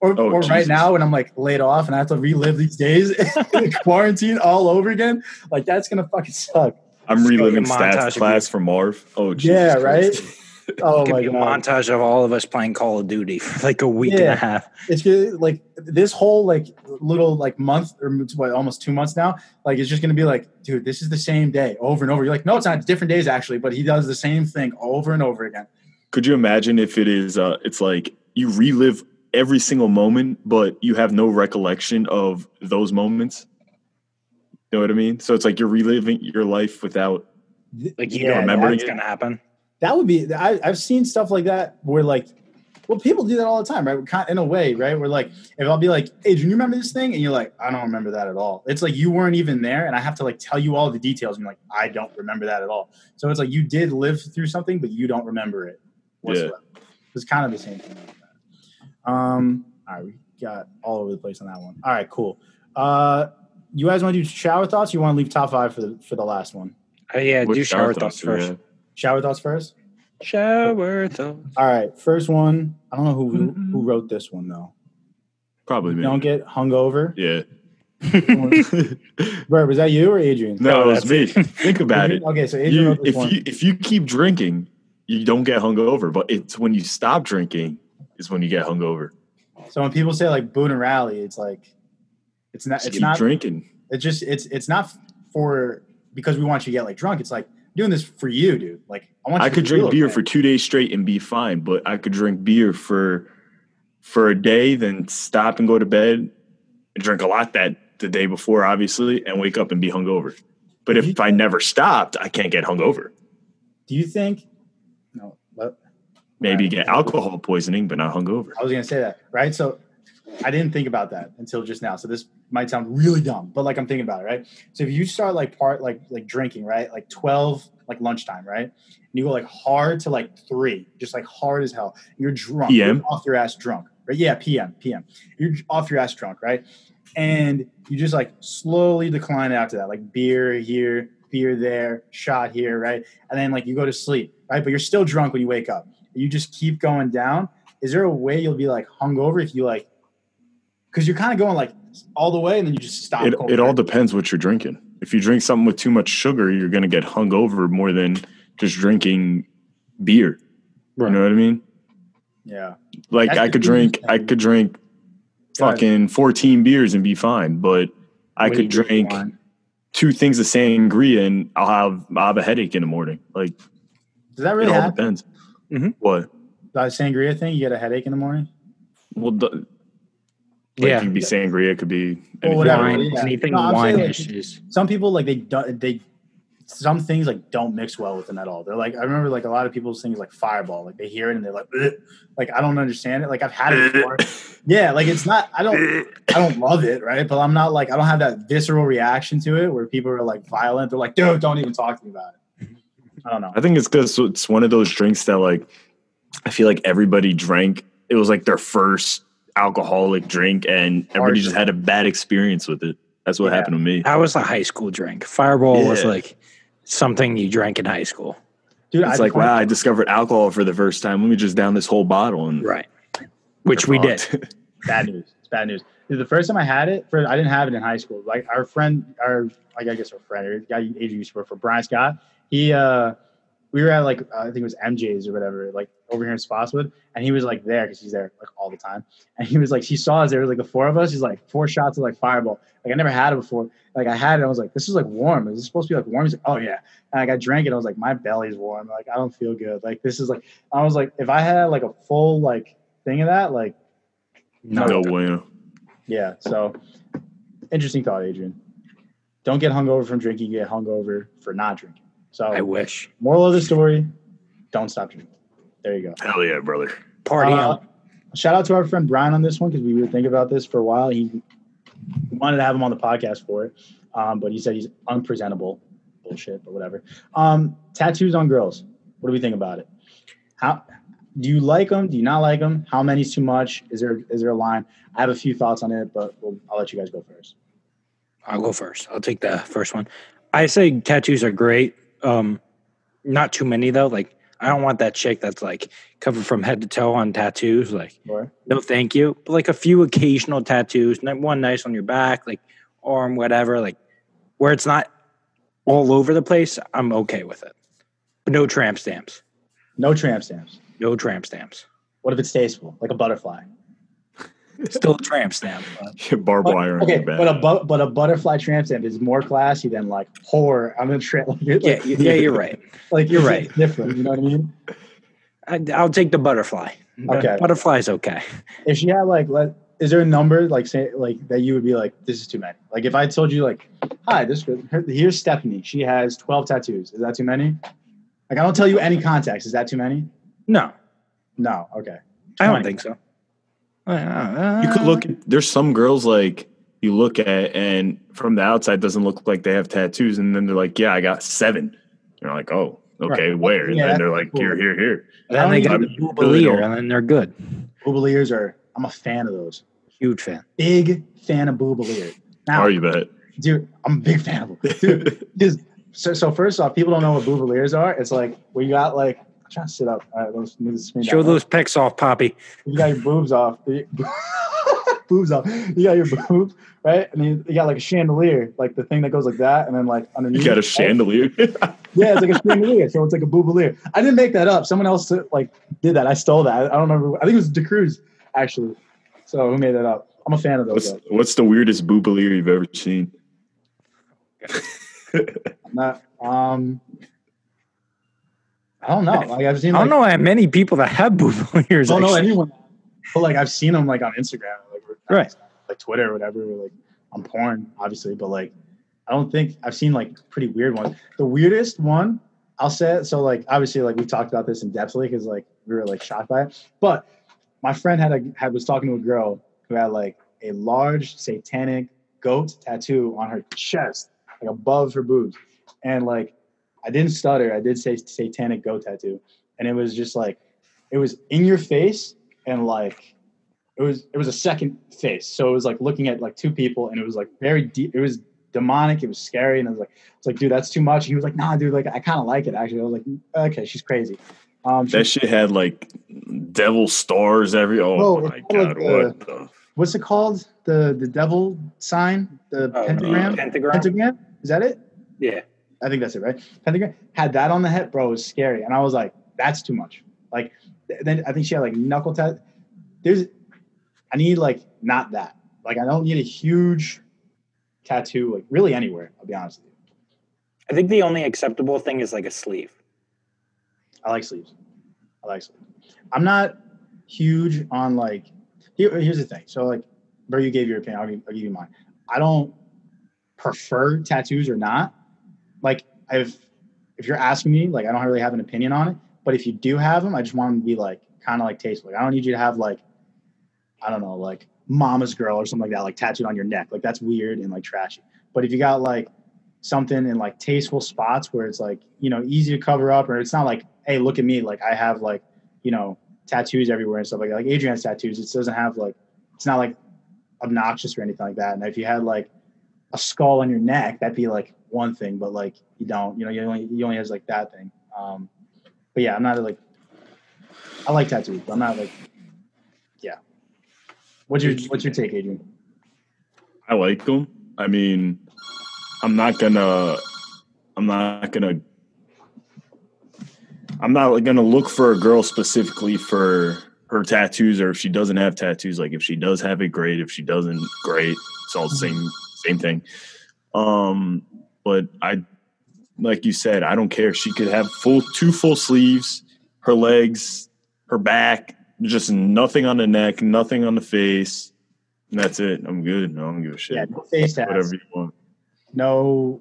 or, Oh, or right now when I'm like laid off and I have to relive these days in quarantine all over again, like that's gonna fucking suck. I'm reliving get a montage stats class from Marv. Oh, Jesus Yeah, Christ. right? Oh Give my me a god, montage of all of us playing Call of Duty for like a week and a half. it's good. Like this whole like little like month or what, almost two months now, like it's just gonna be like, dude, this is the same day over and over. You're like, no, it's not. It's different days actually, but he does the same thing over and over again. Could you imagine if it is? Uh, it's like you relive every single moment, but you have no recollection of those moments. You know what I mean? So it's like you're reliving your life without. Like you Yeah, don't remember that's- it's gonna happen. That would be I, i've seen stuff like that where like well people do that all the time right? Kind- in a way right? Where like if i'll be like adrian you remember this thing? And you're like i don't remember that at all. It's like you weren't even there and i have to like tell you all the details and you're like i don't remember that at all. So it's like you did live through something but you don't remember it whatsoever. It's kind of the same thing like that. Um all right we got all over the place on that one. All right cool. Uh you guys want to do shower thoughts? Or you want to leave top five for the for the last one? Oh yeah, what do shower thoughts do first. have? Shower thoughts first Shower thoughts. All right, first one. I don't know who who wrote this one though. Probably me. Don't get hungover. Yeah. Bert, was that you or Adrian? No, No, it was me. Think about it. Okay, so Adrian You, wrote this if one. you if you keep drinking, you don't get hungover. But it's when you stop drinking is when you get hungover. so when people say like boot and rally, it's like it's not. Just It's keep not. drinking. It's just. It's it's not for because we want you to get like drunk. It's like doing this for you, dude. Like I want. I could drink beer okay. for two days straight and be fine, but I could drink beer for for a day, then stop and go to bed and drink a lot that the day before, obviously, and wake up and be hungover. But if I never stopped, I can't get hungover. Do you think? No, but Maybe Right. get alcohol poisoning, but not hungover. I was gonna say that, right? So I didn't think about that until just now. So this might sound really dumb, but like I'm thinking about it, right? So if you start like part like like drinking, right? Like 12, like lunchtime, right? And you go like hard to like three, just like hard as hell. You're drunk. PM? You're off your ass drunk. Right? Yeah, PM, PM. You're off your ass drunk, right? And you just like slowly decline after that, like beer here, beer there, shot here, right? And then like you go to sleep, right? But you're still drunk when you wake up. You just keep going down. Is there a way you'll be like hungover if you like because you're kind of going like all the way and then you just stop. It, it all depends what you're drinking. If you drink something with too much sugar, you're going to get hungover more than just drinking beer. You know what I mean? Yeah. Like That's I the could thing. drink, I could drink fucking 14 beers and be fine, but I What could drink two things of sangria and I'll have I'll have a headache in the morning. Like Does that it really all happen? depends. Mhm. What? That sangria thing, you get a headache in the morning. Well, the, like Yeah. it could be sangria, it could be Well, anything. whatever. Wine, yeah. anything No, wine saying, like, issues. Some people like they don't they some things like don't mix well with them at all. They're like I remember like a lot of people's things like fireball. Like they hear it and they're like "Ugh." like I don't understand it. Like I've had it before. yeah, like it's not I don't I don't love it, right? But I'm not like I don't have that visceral reaction to it where people are like violent. They're like, dude, don't even talk to me about it. I don't know. I think it's because it's one of those drinks that like I feel like everybody drank. It was like their first alcoholic drink, and everybody just had a bad experience with it. That's what Yeah. happened to me. That was a high school drink. Fireball was like something you drank in high school. Dude, It's I like, wow, I discovered alcohol for the first time. Let me just down this whole bottle and Right. Which we did. bad news. It's bad news. The first time I had it, for I didn't have it in high school. Like our friend, our like I guess our friend, or the guy Adrian used to work for, Brian Scott. He uh we were at like uh, I think it was MJ's or whatever, like over here in Spotswood, and he was like there because he's there like all the time, and he was like he saw us there was like the four of us. He's like four shots of like Fireball. Like I never had it before. Like I had it, I was like, this is like warm. Is this supposed to be like warm? He's like, oh yeah. And like I drank it, I was like, my belly's warm. Like I don't feel good. Like this is like I was like, if I had like a full like thing of that, like No. No bueno. yeah. So interesting thought, Adrian. Don't get hungover from drinking. Get hungover for not drinking. So I wish. moral of the story: don't stop drinking. There you go. Hell yeah, brother. Party Uh, on. shout out to our friend Brian on this one because we were thinking about this for a while. He wanted to have him on the podcast for it, um, but he said he's unpresentable. Bullshit, but whatever. Um, tattoos on girls. What do we think about it? How do you like them? Do you not like them? How many's too much? Is there is there a line? I have a few thoughts on it, but we'll, I'll let you guys go first. I'll go first. I'll take the first one. I say tattoos are great. Um, not too many though. Like I don't want that chick that's like covered from head to toe on tattoos. Like Or no, thank you. But like a few occasional tattoos, one nice on your back, like arm, whatever. Like where it's not all over the place. I'm okay with it. But no tramp stamps. no tramp stamps. No tramp stamps. What if it's tasteful, like a butterfly? Still a tramp stamp. But Barbed But- wire on okay, but a bu- but a butterfly tramp stamp is more classy than like horror. I'm gonna tra- like, yeah, like, yeah, you're right. like you're right. Different, you know what I mean? I, I'll take the butterfly. Okay. Butterfly's okay. if she had like let is there a number like say like that you would be like this is too many like if i told you like hi this her, here's stephanie she has 12 tattoos is that too many like i don't tell you any context is that too many No, no okay I don't think so. You could look at there's some girls like you look at and from the outside doesn't look like they have tattoos and then they're like yeah i got seven. You're like oh okay Right. where? And Yeah, then they're like cool. here here here. And then they got the boobalier, and then they're good. boobaliers are i'm a fan of those. Huge fan. big fan of boobaliers now are you bet dude i'm a big fan of them dude because so, so first off people don't know what boobaliers are. It's like we got like i'm trying to sit up all right let's move the Show down. those pics off, Poppy. you got your boobs off. boobs off. You got your boobs, right? And you, you got like a chandelier, like the thing that goes like that, and then like underneath. you got a chandelier Yeah, it's like a chandelier. So it's like a boobalier. I didn't make that up. Someone else like did that. I stole that. I don't remember. I think it was DeCruz actually. So who made that up? I'm a fan of those. what's, Guys. what's the weirdest boobalier you've ever seen I'm not. Um. I don't know. Like I've seen. I don't know how many people that have boobaliers. I don't know anyone. But like I've seen them like on Instagram, like Right. like Twitter or whatever, or, like on porn, obviously. But like, I don't think I've seen like pretty weird ones. The weirdest one I'll say. So like obviously like we talked about this in depthly because like we were like shocked by it. But my friend had a had was talking to a girl who had like a large satanic goat tattoo on her chest, like above her boobs, and like I didn't stutter. I did say satanic goat tattoo, and it was just like it was in your face and like it was it was a second face. So it was like looking at like two people, and it was like very deep. It was demonic. It was scary, and I was like, it's like, dude, that's too much. he was like, nah, dude, like I kind of like it actually. I was like, okay, she's crazy. Um, she- that shit had like devil stars every oh Oh, my it's like god the- what the what's it called? The the devil sign, the Oh, pentagram. Pentagram. Pentagram is that it? Yeah. I think that's it, right? Pentagram had that on the head, bro. It was scary, and I was like, "That's too much." Like, then I think she had like knuckle tat. There's, I need like not that. Like, I don't need a huge tattoo, like really anywhere. I'll be honest with you. I think the only acceptable thing is like a sleeve. I like sleeves. I like sleeves. I'm not huge on like. Here, here's the thing. So like, bro, you gave your opinion. I'll give, I'll give you mine. I don't prefer tattoos or not. Like, I've if you're asking me, like, I don't really have an opinion on it. But if you do have them, I just want them to be like kind of like tasteful. Like, I don't need you to have like, I don't know, like mama's girl or something like that, like tattooed on your neck. Like that's weird and like trashy. But if you got like something in like tasteful spots where it's like, you know, easy to cover up, or it's not like, hey, look at me, like I have like, you know, tattoos everywhere and stuff like that. Like Adrian's tattoos. It doesn't have like, it's not like obnoxious or anything like that. And if you had like a skull on your neck, that'd be like one thing, but like you don't, you know, you only you only has like that thing. Um, but yeah, I'm not like I like tattoos, but I'm not like yeah. What's your what's your take, Adrian? I like them. I mean, I'm not gonna. I'm not gonna I'm not gonna look for a girl specifically for her tattoos or if she doesn't have tattoos. Like if she does have it, great. If she doesn't, great. It's all the same same thing. Um, but I like you said, I don't care. She could have full two full sleeves, her legs, her back, just nothing on the neck, nothing on the face. And that's it. I'm good. I don't give a shit. Yeah, no face tats. Whatever you want. No.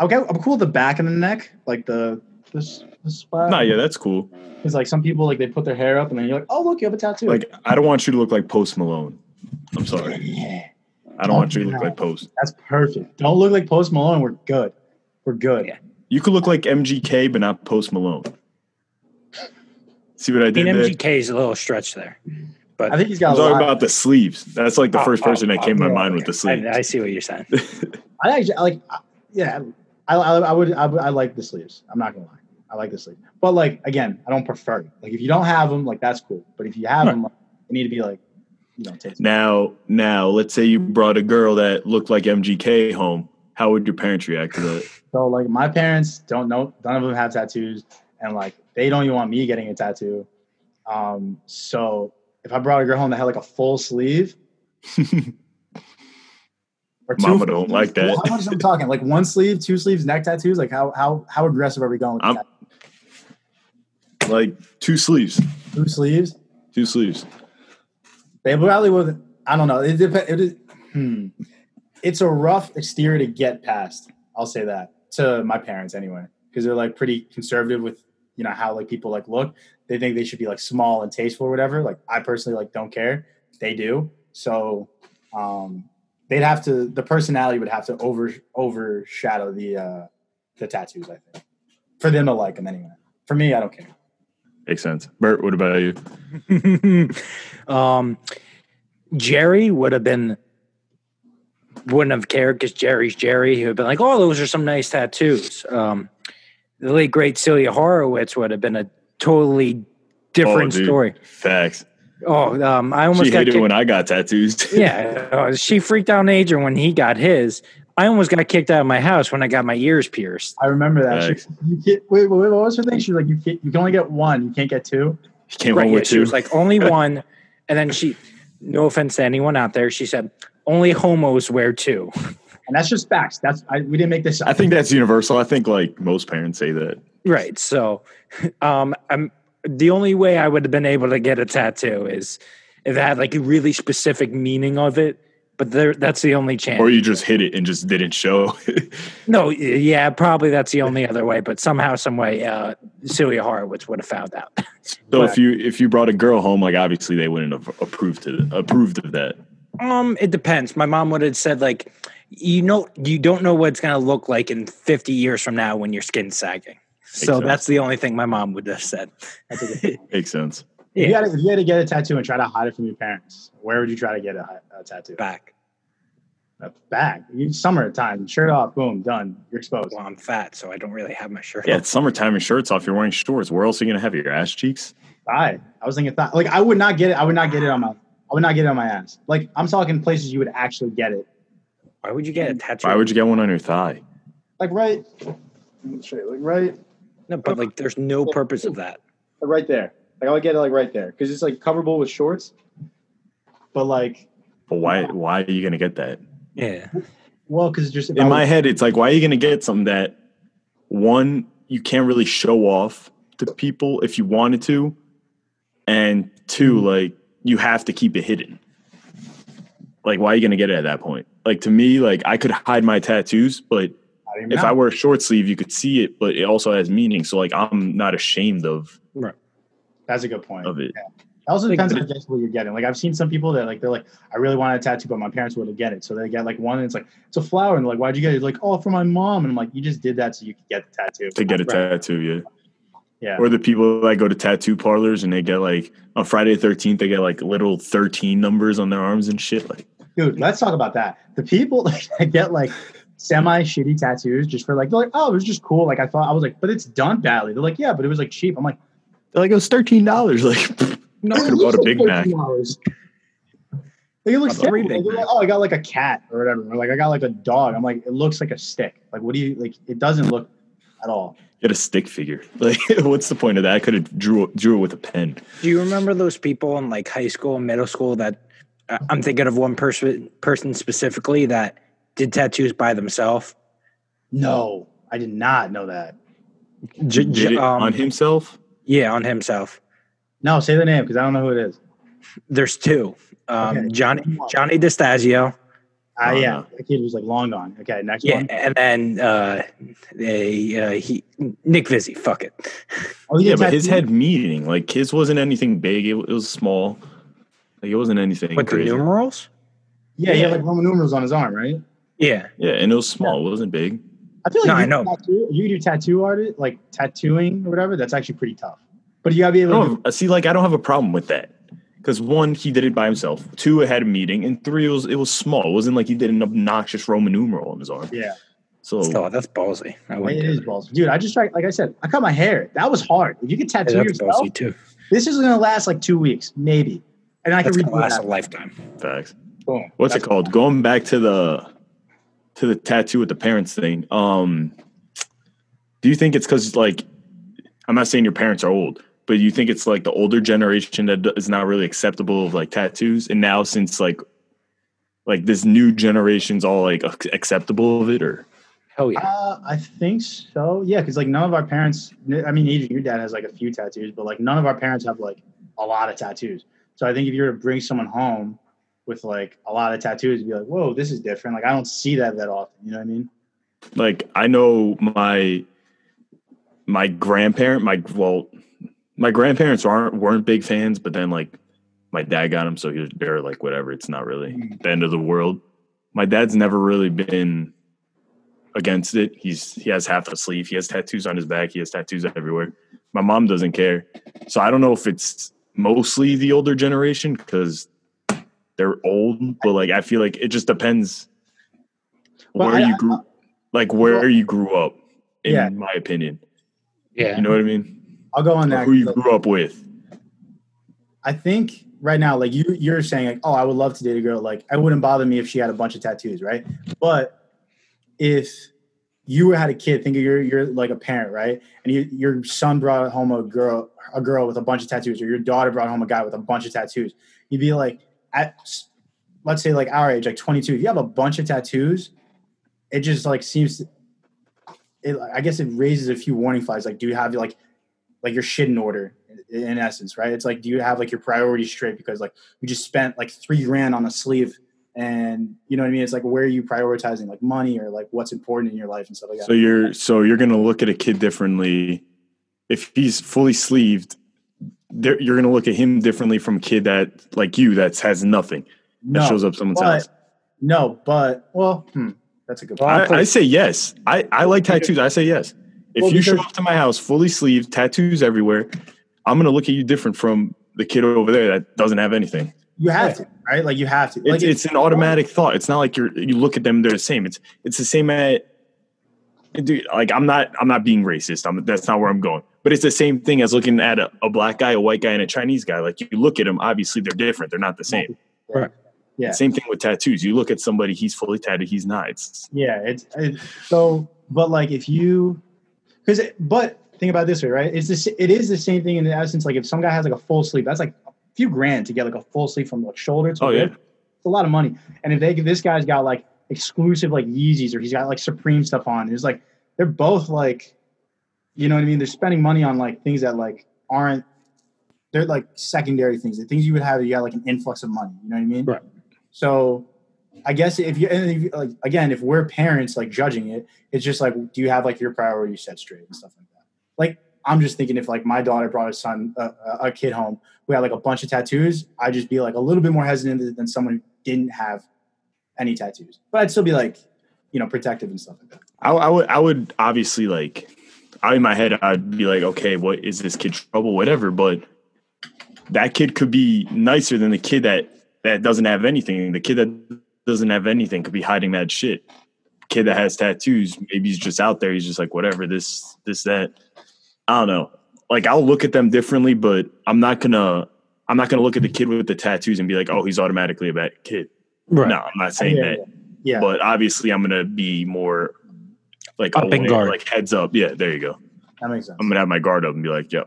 Okay, I'm cool with the back and the neck, like the this the spot. Nah, yeah, that's cool. Because like some people like they put their hair up and then you're like, oh look, you have a tattoo. Like I don't want you to look like Post Malone. I'm sorry. Yeah, I don't want you to look like Post. that's perfect. Don't look like Post Malone. We're good. We're good. Yeah. You could look like MGK, but not Post Malone. See what I I mean. MGK is a little stretch there. But I think he's I'm got a talking lot. about the sleeves. That's like the Oh, first oh, person that oh, came to my mind with the sleeves. I, I see what you're saying. I actually I like. Yeah, I, I, I would I, would- I like the sleeves. I'm not gonna lie. I like the sleeves. But like again, I don't prefer it. Like if you don't have them, like that's cool. But if you have Right. them, like, they need to be like, you know, taste. Now, now, let's say you brought a girl that looked like MGK home. How would your parents react to that? So like my parents don't know. None of them have tattoos, and like they don't even want me getting a tattoo. Um, so if I brought a girl home that had like a full sleeve, or Mama don't like that. How much I'm talking? Like one sleeve, two sleeves, neck tattoos. Like how how how aggressive are we going like two sleeves, two sleeves? two sleeves. They probably would. I don't know. It depends. It is. Hmm. It's a rough exterior to get past. I'll say that to my parents anyway, because they're like pretty conservative with you know how like people like look. They think they should be like small and tasteful or whatever. Like I personally like don't care. They do. So um, they'd have to. The personality would have to over overshadow the uh, the tattoos. I think for them to like them anyway. For me, I don't care. Makes sense. Bert, what about you? um, Jerry would have been wouldn't have cared because Jerry's Jerry. He would have been like, "Oh, those are some nice tattoos." Um, the late great Celia Horowitz would have been a totally different Oh, story. Facts. Oh, um, I almost She got hated kicked. when I got tattoos. yeah, uh, she freaked out Adrian when he got his. I almost got kicked out of my house when I got my ears pierced. I remember that. She, you get, wait, wait, what was her thing? She was like, you can, you can only get one. You can't get two. He came Right, home yeah, with she was like only one, and then she, no offense to anyone out there, she said only homos wear two. And that's just facts. That's I, we didn't make this up. I think that's universal. I think like most parents say that. Right. So, um, I'm the only way I would have been able to get a tattoo is if it had like a really specific meaning of it. But there, that's the only chance. Or you just hit it and just didn't show. no, yeah, probably that's the only other way. But somehow, some way, uh, Celia Horowitz would have found out. so if you if you brought a girl home, like obviously they wouldn't have approved to approved of that. Um, it depends. My mom would have said like, you know, you don't know what it's gonna look like in 50 years from now when your skin's sagging. So sense. that's the only thing my mom would have said. Makes sense. If you, had to, if you had to get a tattoo and try to hide it from your parents, where would you try to get a, a tattoo? Back. A back. You, summertime, shirt off, boom, done. You're exposed. Well, I'm fat, so I don't really have my shirt. Yeah, on. it's summertime and shirts off. You're wearing shorts. Where else are you gonna have your ass cheeks? Thigh. I was thinking thigh. Like I would not get it. I would not get it on my. I would not get it on my ass. Like I'm talking places you would actually get it. Why would you get a tattoo? Why would you get one on your thigh? Like right. Straight. Like right. No, but like, there's no purpose of that. Right there. Like I would get it like right there because it's like coverable with shorts. But like, But why why are you gonna get that? Yeah. well, because just if I In was- my head, it's like, why are you gonna get something that one you can't really show off to people if you wanted to, and two, mm-hmm. like you have to keep it hidden. Like, why are you gonna get it at that point? Like to me, like I could hide my tattoos, but I if know. I wear a short sleeve, you could see it, but it also has meaning. So like I'm not ashamed of that's a good point. of it. It also Like, depends but on guess what you're getting. Like I've seen some people that like they're like, I really wanted a tattoo, but my parents wouldn't get it. So they get like one and it's like, it's a flower. And they're like, why'd you get it? It's like, oh, for my mom. And I'm like, you just did that so you could get the tattoo. To get a tattoo, yeah. Yeah. Or the people that go to tattoo parlors and they get like on Friday the 13th, they get like little 13 numbers on their arms and shit. Like, Dude, let's talk about that. The people that get like semi shitty tattoos just for like, they're like, oh, it was just cool. Like I thought I was like, but it's done badly. They're like, yeah, but it was like cheap. I'm like, they're like, it was $13. Like, no, I could've bought a Big Mac. Like, it looks About three. Big Like, oh, I got like a cat or whatever. Or like I got like a dog. I'm like, it looks like a stick. Like, what do you like? It doesn't look at all. Get a stick figure. Like, what's the point of that? I could have drew drew it with a pen. Do you remember those people in like high school and middle school that uh, I'm thinking of one person person specifically that did tattoos by themselves? No, I did not know that. J- Did j- it um, on himself? Yeah, on himself. No, say the name because I don't know who it is. There's two. Um, Okay. Johnny Johnny DeStasio. Ah, Oh, yeah, no. that kid was like long gone. Okay, next Yeah, one. and then uh, a, uh, he Nick Vizzy. Fuck it. Oh, Yeah, but his tattoo? head meeting, like his wasn't anything big. It, it was small. Like it wasn't anything With the numerals. Yeah, he had Yeah. like Roman numerals on his arm, right? Yeah. yeah, and it was small. It wasn't big. I feel like No, you I know. Tattoo, you can do tattoo art, like tattooing or whatever. That's actually pretty tough. But you gotta be able to. don't, see. Like I don't have a problem with that because one, he did it by himself. Two, it had a meeting, and three, it was it was small. It wasn't like he did an obnoxious Roman numeral on his arm. Yeah, So Still, that's ballsy. I wouldn't it do is balls, dude. I just tried, like I said, I cut my hair. That was hard. If you could Yeah, tattoo that's yourself, ballsy too. this is gonna last like two weeks, maybe, and I can That's gonna redo last a lifetime. facts. Boom. What's That's it called? Going back to the to the tattoo with the parents thing. Um, do you think it's because like I'm not saying your parents are old, but you think it's like the older generation that is not really acceptable of like tattoos, and now since like like this new generation's all like acceptable of it, or Hell yeah. Uh, I think so. Yeah, because like none of our parents. I mean, even your dad has like a few tattoos, but like none of our parents have like a lot of tattoos. So I think if you were to bring someone home with like a lot of tattoos, be like, "Whoa, this is different." Like I don't see that that often. You know what I mean? like I know my my grandparent, my well, my grandparents aren't weren't big fans, but then like my dad got them, so he was, they're like whatever. It's not really hmm. the end of the world. My dad's never really been against it. He's he has half a sleeve. He has tattoos on his back. He has tattoos everywhere. My mom doesn't care, so I don't know if it's mostly the older generation because they're old, but like I feel like it just depends Well, where I- you grew, like where Well- you grew up. In Yeah. my opinion, Yeah. you know what I mean. I'll go on that. who you Like, grew up with. I think right now, like you, you're saying, like, oh, I would love to date a girl. Like, I wouldn't bother me if she had a bunch of tattoos, right? But if you had a kid, think of you're you're like a parent, right? And you, your son brought home a girl, a girl with a bunch of tattoos, or your daughter brought home a guy with a bunch of tattoos. You'd be like, at let's say like our age, like 22. If you have a bunch of tattoos, it just like seems. It, I guess it raises a few warning flags. Like, do you have like like your shit in order in, in essence, right? It's like, do you have like your priorities straight? Because like you just spent like three grand on a sleeve, and you know what I mean. It's like where are you prioritizing like money or like what's important in your life and stuff like that. So you're so you're gonna look at a kid differently if he's fully sleeved. There, you're gonna look at him differently from a kid that like you that has nothing that shows up someone's but, house. no, but well, hmm, that's a good point. Well, I, I say yes. I, I like tattoos. I say yes. If Well, you show because- up to my house fully sleeved, tattoos everywhere, I'm gonna look at you different from the kid over there that doesn't have anything. you have to, right? Like you have to. Like It's, it's an automatic thought. It's not like you're you look at them; they're the same. It's it's the same at. Dude, like I'm not I'm not being racist. I'm, that's not where I'm going. But it's the same thing as looking at a, a black guy, a white guy, and a Chinese guy. Like you look at them, obviously they're different. They're not the same. Right. Yeah. Same thing with tattoos. You look at somebody, he's fully tattooed, he's not. It's Yeah, it's it, so. But like, if you, because but think about it this way, right? It's this. It is the same thing in the essence. Like, if some guy has like a full sleeve, that's like a few grand to get like a full sleeve from like shoulder to oh yeah. It's a lot of money. And if they, if this guy's got like exclusive like Yeezys or he's got like Supreme stuff on, it's like they're both like, you know what I mean? They're spending money on like things that like aren't. They're like secondary things. The things you would have, you got like an influx of money. You know what I mean? Right. So, I guess if you, and if you like again, if we're parents like judging it, it's just like, do you have like your priorities set straight and stuff like that? Like, I'm just thinking if like my daughter brought a son, uh, a kid home who had like a bunch of tattoos, I'd just be like a little bit more hesitant than someone who didn't have any tattoos. But I'd still be like, you know, protective and stuff like that. I, I would I would obviously like I in my head I'd be like, okay, what is this kid trouble, whatever. But that kid could be nicer than the kid that that doesn't have anything. The kid that doesn't have anything could be hiding that shit. Kid that has tattoos, maybe he's just out there. He's just like whatever this this that. I don't know. Like I'll look at them differently, but I'm not gonna I'm not gonna look at the kid with the tattoos and be like, oh, he's automatically a bad kid. Right. No, I'm not saying yeah, that yeah. yeah. but obviously I'm gonna be more like Up and guard. like heads up. Yeah, there you go. That makes sense. I'm gonna have my guard up and be like, yo,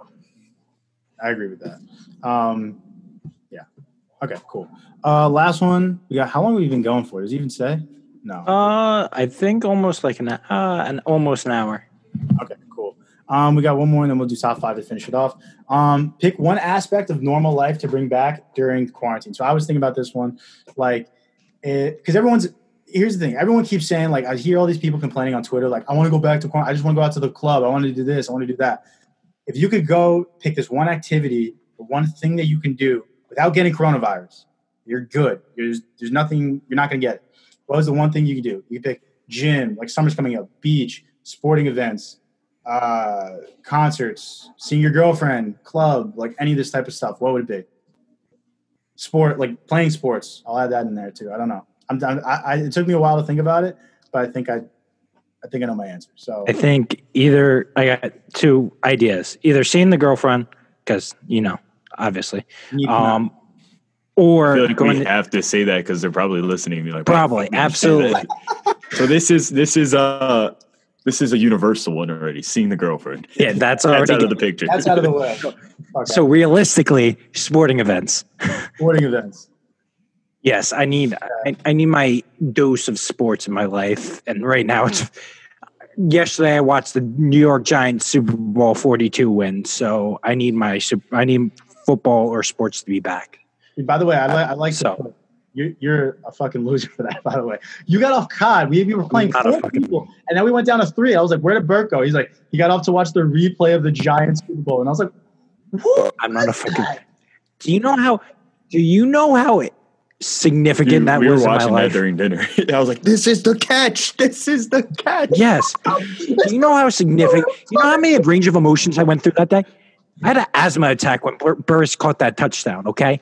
I agree with that. Um, yeah. Okay, cool. Uh, last one. We got how long have we been going for? Does it even say? No. Uh, I think almost like an uh, an almost an hour. Okay, cool. Um, we got one more, and then we'll do top five to finish it off. Um, pick one aspect of normal life to bring back during quarantine. So I was thinking about this one, like, because everyone's. Here's the thing: everyone keeps saying, like, I hear all these people complaining on Twitter, like, I want to go back to. I just want to go out to the club. I want to do this. I want to do that. If you could go pick this one activity, or one thing that you can do without getting coronavirus, you're good. There's there's nothing. You're not gonna get it. What is the one thing you can do? You pick gym, like summer's coming up, beach, sporting events, uh, concerts, seeing your girlfriend, club, like any of this type of stuff. What would it be? Sport, like playing sports. I'll add that in there too. I don't know. I'm done. I, I, it took me a while to think about it, but I think I, I think I know my answer. So I think either I got two ideas: either seeing the girlfriend, because you know, obviously, you need to know. um, I or feel like going we to, have to say that because they're probably listening. and be like, probably, "Why the fuck did you say absolutely. So this is this is uh this is a universal one already. Seeing the girlfriend. Yeah, that's That's already. out of the picture. that's out of the way. Okay. so realistically, sporting events. sporting events. Yes, I need I, I need my dose of sports in my life, and right now it's. Yesterday, I watched the New York Giants Super Bowl Forty Two win, so I need my I need football or sports to be back. By the way, I, li- I like So- you're, you're a fucking loser for that. By the way, you got off COD. We, we were playing four people, and then we went down to three. I was like, "Where did Bert go?" He's like, "He got off to watch the replay of the Giants Super Bowl," and I was like, "Who?" I'm not a fucking. Do you know how? Do you know how significant Dude, that we were was in my watching that during dinner. I was like, "This is the catch. This is the catch." Yes. You know how significant? You know how many range of emotions I went through that day? I had an asthma attack when Bur- Burress caught that touchdown. Okay, He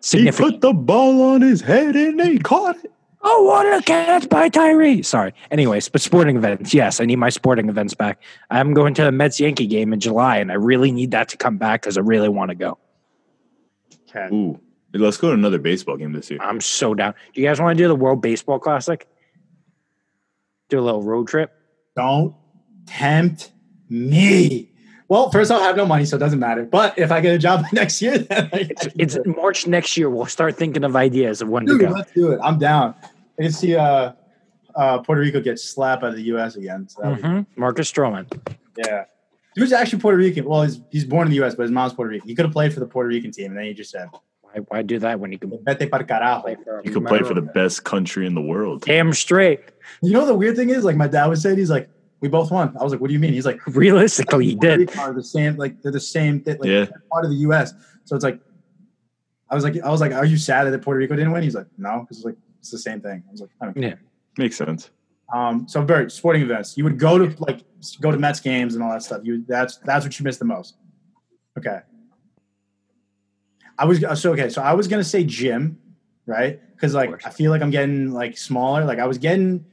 significant. put the ball on his head and he caught it. Oh, what a catch by Tyree! Sorry. Anyways, but sporting events. Yes, I need my sporting events back. I'm going to the Mets Yankee game in July, and I really need that to come back because I really want to go. Okay. Ooh, let's go to another baseball game this year. I'm so down. Do you guys want to do the World Baseball Classic? Do a little road trip. Don't tempt me. Well, first I'll have no money, so it doesn't matter. But if I get a job next year, then It's, it's March next year. We'll start thinking of ideas of when Dude, to go. let's do it. I'm down. I can see uh, uh, Puerto Rico get slapped by the U.S. again. So that would- Mhm. Marcus Stroman. Yeah. Dude's actually Puerto Rican. Well, he's, he's born in the U.S., but his mom's Puerto Rican. He could have played for the Puerto Rican team, and then he just said, Why, why do that when you can "Vete para carajo." play for? You can play for the best country in the world. Damn straight. You know the weird thing is, like my dad was saying, he's like, "We both won." I was like, "What do you mean?" He's like, Realistically, he did. Rican Are the same? Like they're the same. Thing, like Yeah. part of the U.S. So it's like, I was like, I was like, "Are you sad that Puerto Rico didn't win?" He's like, "No," because it's like it's the same thing. I was like, I don't care. Yeah. Makes sense. Um, so Bert, sporting events. You would go to like go to Mets games and all that stuff. You that's that's what you miss the most. Okay. I was so okay. So I was gonna say gym, right? Because like. I feel like I'm getting like smaller. Like I was getting.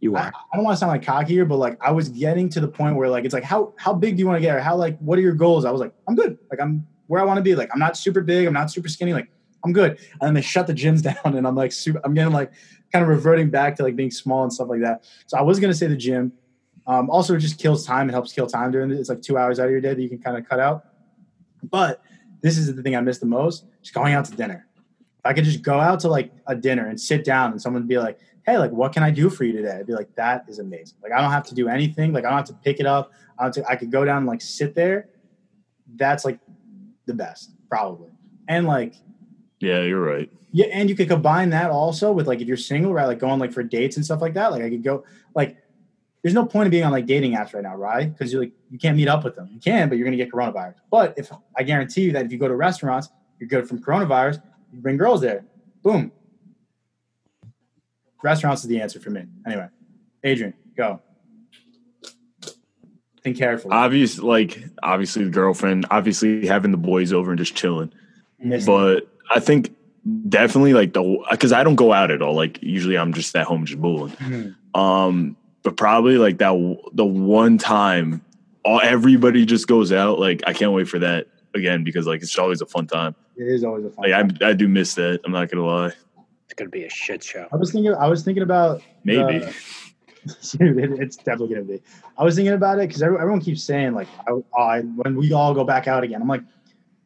You I, are. I don't want to sound like cocky here, but like I was getting to the point where like it's like how how big do you want to get or how like what are your goals? I was like I'm good. Like I'm where I want to be. Like I'm not super big. I'm not super skinny. Like I'm good. And then they shut the gyms down, and I'm like super. I'm getting like kind of reverting back to like being small and stuff like that. So I was gonna say the gym. Um, also, it just kills time. It helps kill time during it. It's like two hours out of your day that you can kind of cut out. But this is the thing I miss the most: just going out to dinner. If I could just go out to like a dinner and sit down, and someone be like, "Hey, like, what can I do for you today?" I'd be like, "That is amazing." Like, I don't have to do anything. Like, I don't have to pick it up. I, don't have to, I could go down and like sit there. That's like the best, probably. And like, Yeah, you're right. yeah, and you could combine that also with like if you're single, right? Like going like for dates and stuff like that. Like I could go like there's no point of being on like dating apps right now, right? Because you're like you can't meet up with them. You can, but you're gonna get coronavirus. But if I guarantee you that if you go to restaurants, you're good from coronavirus, you bring girls there. Boom. Restaurants is the answer for me. Anyway, Adrian, go. Think carefully. Obvious, like obviously the girlfriend, obviously having the boys over and just chilling. But I think definitely like the because I don't go out at all. Like usually I'm just at home just booling. Mhm. Um, but probably like that the one time all everybody just goes out. Like I can't wait for that again because like it's always a fun time. It is always a fun. Like time. I I do miss that. I'm not gonna lie. It's gonna be a shit show. I was thinking. I was thinking about Maybe. Uh, the- Dude, it's definitely gonna be. I was thinking about it because everyone keeps saying like, I, I, when we all go back out again, I'm like,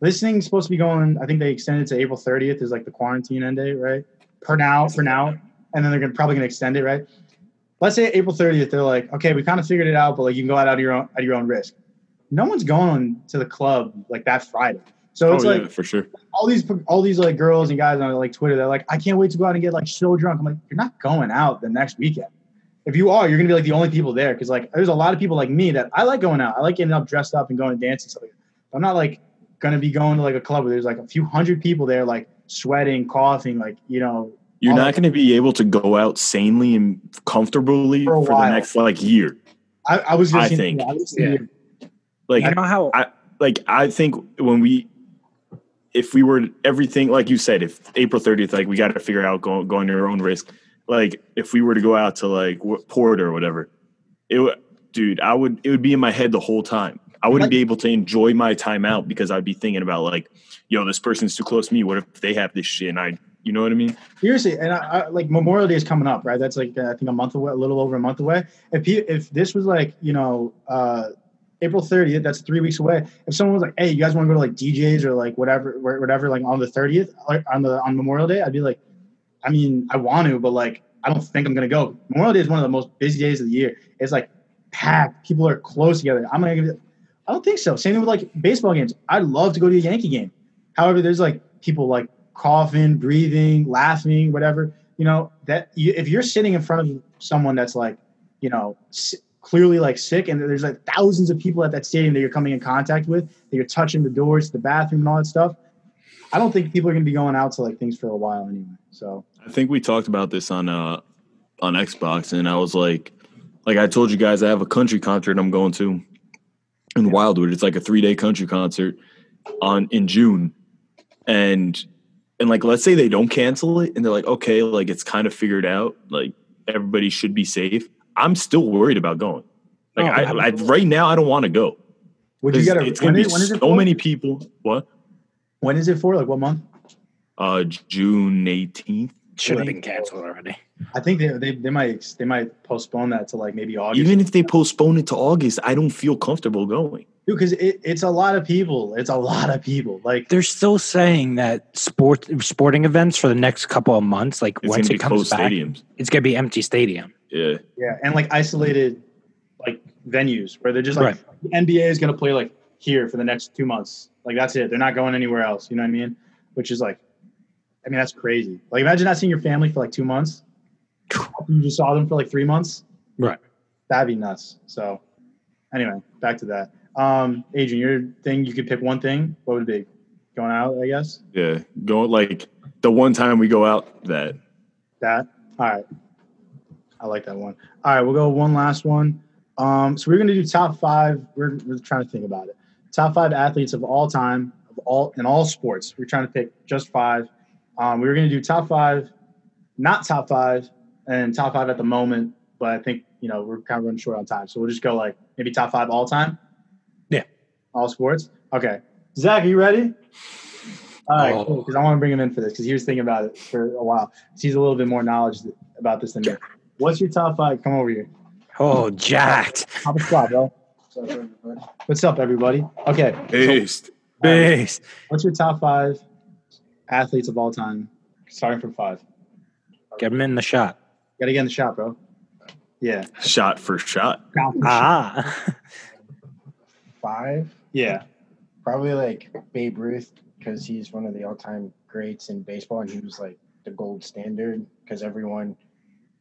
this thing's supposed to be going. I think they extended to April 30th is like the quarantine end date, right? Per now, for now, and then they're gonna, probably gonna extend it, right? Let's say April 30th, they're like, okay, we kind of figured it out, but like you can go out at your own at your own risk. No one's going to the club like that Friday, so oh, it's oh, like yeah, for sure. all these all these like girls and guys on like Twitter, they're like, I can't wait to go out and get like so drunk. I'm like, you're not going out the next weekend. If you are, you're gonna be like the only people there because like there's a lot of people like me that I like going out. I like getting up, dressed up, and going to dance and stuff. Like that. I'm not like gonna be going to like a club where there's like a few hundred people there, like sweating, coughing, like you know. You're all not going to be able to go out sanely and comfortably For for, the next like year. I, I was I think. I was Yeah. Like You know how I like I think when we if we were everything like you said, if April 30th, like we got to figure out going going to our own risk. Like if we were to go out to like wh- Port or whatever, it would, dude, I would it would be in my head the whole time. I wouldn't Like- be able to enjoy my time out because I'd be thinking about like, yo, this person's too close to me. What if they have this shit and I, you know what I mean? Seriously, and I, I, like Memorial Day is coming up, right? That's like uh, I think a month away, a little over a month away. If he, if this was like you know uh, April 30th, that's three weeks away. If someone was like, "Hey, you guys want to go to like DJs or like whatever, whatever, like on the 30th, like on the on Memorial Day," I'd be like, I mean, I want to, but like I don't think I'm gonna go. Memorial Day is one of the most busy days of the year. It's like packed. People are close together. I'm gonna. Give it, I don't think so. Same thing with like baseball games. I'd love to go to a Yankee game. However, there's like people like coughing, breathing, laughing, whatever. You know that you, if you're sitting in front of someone that's like, you know, s- clearly like sick, and there's like thousands of people at that stadium that you're coming in contact with, that you're touching the doors, the bathroom, and all that stuff. I don't think people are gonna be going out to like things for a while anyway. So I think we talked about this on uh on Xbox, and I was like, like I told you guys, I have a country concert I'm going to in Wildwood. It's like a three day country concert on in June, and and like let's say they don't cancel it, and they're like, okay, like it's kind of figured out, like everybody should be safe. I'm still worried about going. Like Oh, I, I absolutely. right now, I don't want to go. would you get a? it's gonna be is, when is it so for? many people. What? When is it for? Like what month? Uh, June 18th. should have been canceled already. I think they, they they might they might postpone that to like maybe August. Even if they postpone it to August, I don't feel comfortable going. Because it, it's a lot of people. It's a lot of people. Like They're still saying that sport sporting events for the next couple of months, like once it comes closed back, stadiums. it's gonna be empty stadium. Yeah, yeah, and like isolated like venues where they're just like the NBA is gonna play like here for the next two months. Like that's it. They're not going anywhere else. You know what I mean? Which is like, I mean that's crazy. Like imagine not seeing your family for like two months. You just saw them for like three months. Right. That'd be nuts. So anyway, back to that. Um, Adrian, your thing you could pick one thing. What would it be? Going out, I guess. yeah. Going like the one time we go out, that That. All right. I like that one. All right, we'll go one last one. Um, so we're gonna do top five. We're, we're trying to think about it. Top five athletes of all time, of all in all sports. We're trying to pick just five. Um, we were gonna do top five, not top five, and top five at the moment. But I think you know we're kind of running short on time, so we'll just go like maybe top five all time. Yeah. All sports. Okay. Zach, are you ready? All right, Oh. cool. Because I want to bring him in for this because he was thinking about it for a while. 'Cause He's a little bit more knowledge about this than me. What's your top five? Come over here. Oh, jacked. Top of squad, bro. What's up, everybody? Okay. so based. Base. what's your top five athletes of all time? Starting from five. Get him in the shot. Gotta get in the shot, bro. Yeah. shot for shot. Ah. five, Yeah. probably like Babe Ruth because he's one of the all-time greats in baseball, and he was like the gold standard because everyone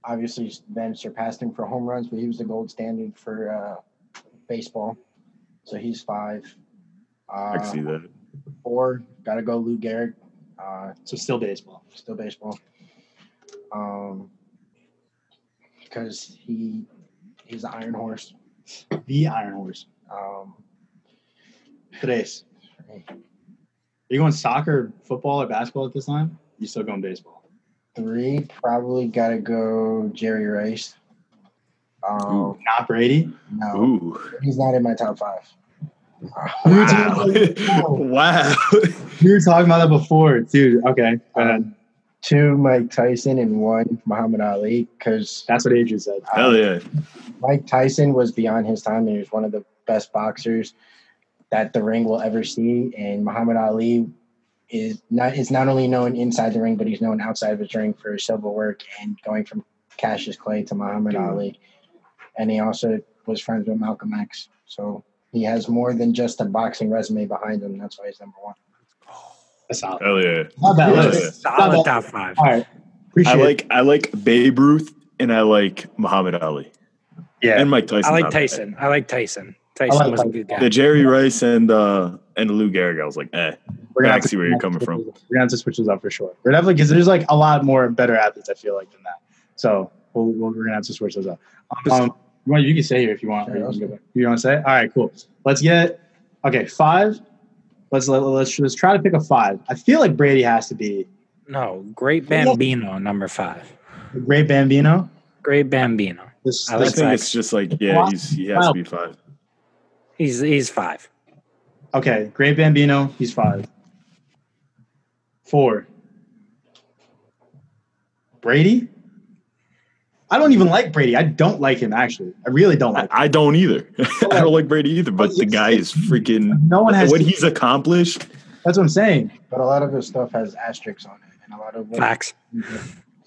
obviously then surpassed him for home runs, but he was the gold standard for uh, baseball. So he's five. I see Uh, that. four, gotta go Lou Gehrig. Uh, So still baseball. still baseball. Um, because he he's the Iron Horse. The Iron Horse. Um, Tres. Are you going soccer, football, or basketball at this time? You still going baseball? Three, probably gotta go Jerry Rice. Um, Not Brady. no, Ooh. he's not in my top five. Wow. wow. We were talking about that before, dude. Okay. Go ahead. two Mike Tyson and one Muhammad Ali because That's what Adrian said. Hell yeah. Mike Tyson was beyond his time and he was one of the best boxers that the ring will ever see. And Muhammad Ali is not is not only known inside the ring, but he's known outside of his ring for his civil work and going from Cassius Clay to Muhammad Ali. And he also was friends with Malcolm X. So he has more than just a boxing resume behind him. That's why he's number one. That's solid. Hell yeah. Not bad Yeah. list. Not Solid bad. top five. All right. Appreciate I it. like I like Babe Ruth and I like Muhammad Ali Yeah. and Mike Tyson. I like. Tyson. I like Tyson. Tyson like was a good guy. The Jerry Rice and uh and the Lou Gehrig, I was like, eh. We're gonna I have to- see where you're coming from. We're gonna have to switch those up for sure. We're definitely because there's like a lot more better athletes. I feel like than that. So we'll, we'll, we're gonna have to switch those up. Um, you, you can say here if you want. Sure, you, can you want to say? All right, cool. Let's get okay. Five. Let's let, let's let's try to pick a five. I feel like Brady has to be No, Great Bambino, number five. great Bambino. Great Bambino. This, I I like think Facts. it's just like, yeah, he's he has to be five. He's he's five. okay, great Bambino. He's five. Four. Brady. I don't even like Brady. I don't like him actually. I really don't I, like. I don't either. I don't like Brady either, but the guy is freaking. No one has. what he's accomplished. That's what I'm saying. But a lot of his stuff has asterisks on it, and a lot of what Facts.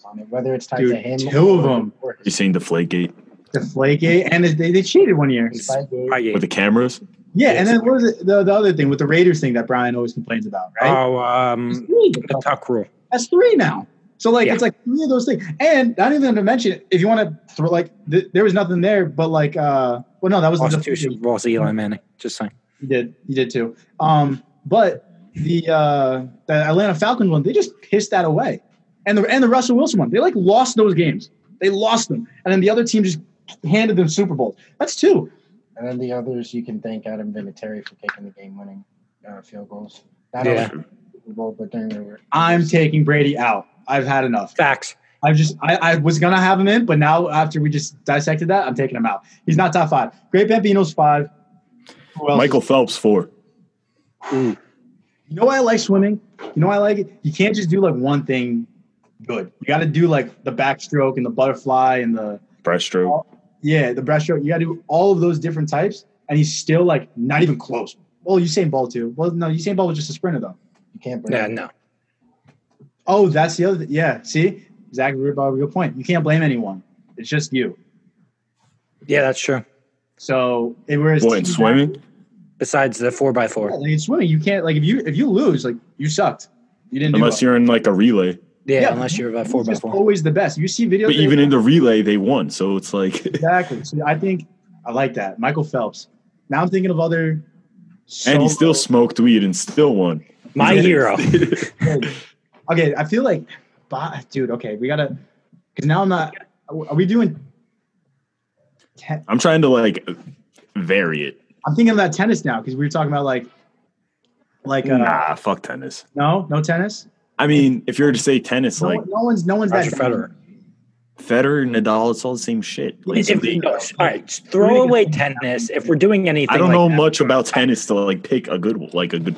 on it, whether it's tied Dude, to him. two of or- them. or You seen Deflategate The Flakegate, and they, they cheated one year. his side game. I with the cameras? Yeah, and then what was it? The, the other thing with the Raiders thing that Brian always complains about, right? Oh, That's um, three. the tuck rule. That's three now. So like Yeah. it's like three of those things, and not even to mention if you want to throw like th- there was nothing there, but like uh, well no that was Lost the two Super Eli Manning. Just saying. You did. You did too. Um, but the uh, the Atlanta Falcons one, they just pissed that away, and the and the Russell Wilson one, they like lost those games. They lost them, and then the other team just handed them Super Bowls. That's two. And then the others, you can thank Adam Vinatieri for kicking the game-winning uh, field goals. Not Yeah. only Super Bowl, but during the I'm taking Brady out. I've had enough. Facts. I've just I, I was gonna have him in, but now after we just dissected that, I'm taking him out. He's not top five. Great Bambino's five. Who else? Michael Phelps four. You know why I like swimming? You know why I like it? You can't just do like one thing good. You got to do like the backstroke and the butterfly and the Breaststroke. Yeah the breaststroke. You got to do all of those different types, and he's still like not even close. Well, Usain Bolt too. Well, no, Usain Bolt was just a sprinter though. you can't bring Yeah, no. Oh, that's the other. Yeah, see, exactly. Good point. You can't blame anyone. It's just you. Yeah, that's true. So it whereas What in team- swimming? Besides the four by Yeah, four. like in swimming, you can't like if you if you lose, like you sucked. You didn't do Unless well. you're in like a relay. Yeah, Yeah. unless you're a four by four. always the best. You see videos. But that- even in the relay, they won. So it's like exactly. So I think I like that. Michael Phelps. Now I'm thinking of other. and he still solo- smoked weed and still won. My hero. okay, I feel like, but, dude. Okay, we gotta because now I'm not. Are we doing? Ten, I'm trying to like vary it. I'm thinking about tennis now because we were talking about like, like uh, Nah, fuck tennis. no, no tennis. I mean, if you were to say tennis, No, like no one's no one's Roger that Federer. Federer, Nadal, it's all the same shit. Like, If, no, all right, throw away tennis. If we're doing anything, I don't like know that, much about tennis to like pick a good like a good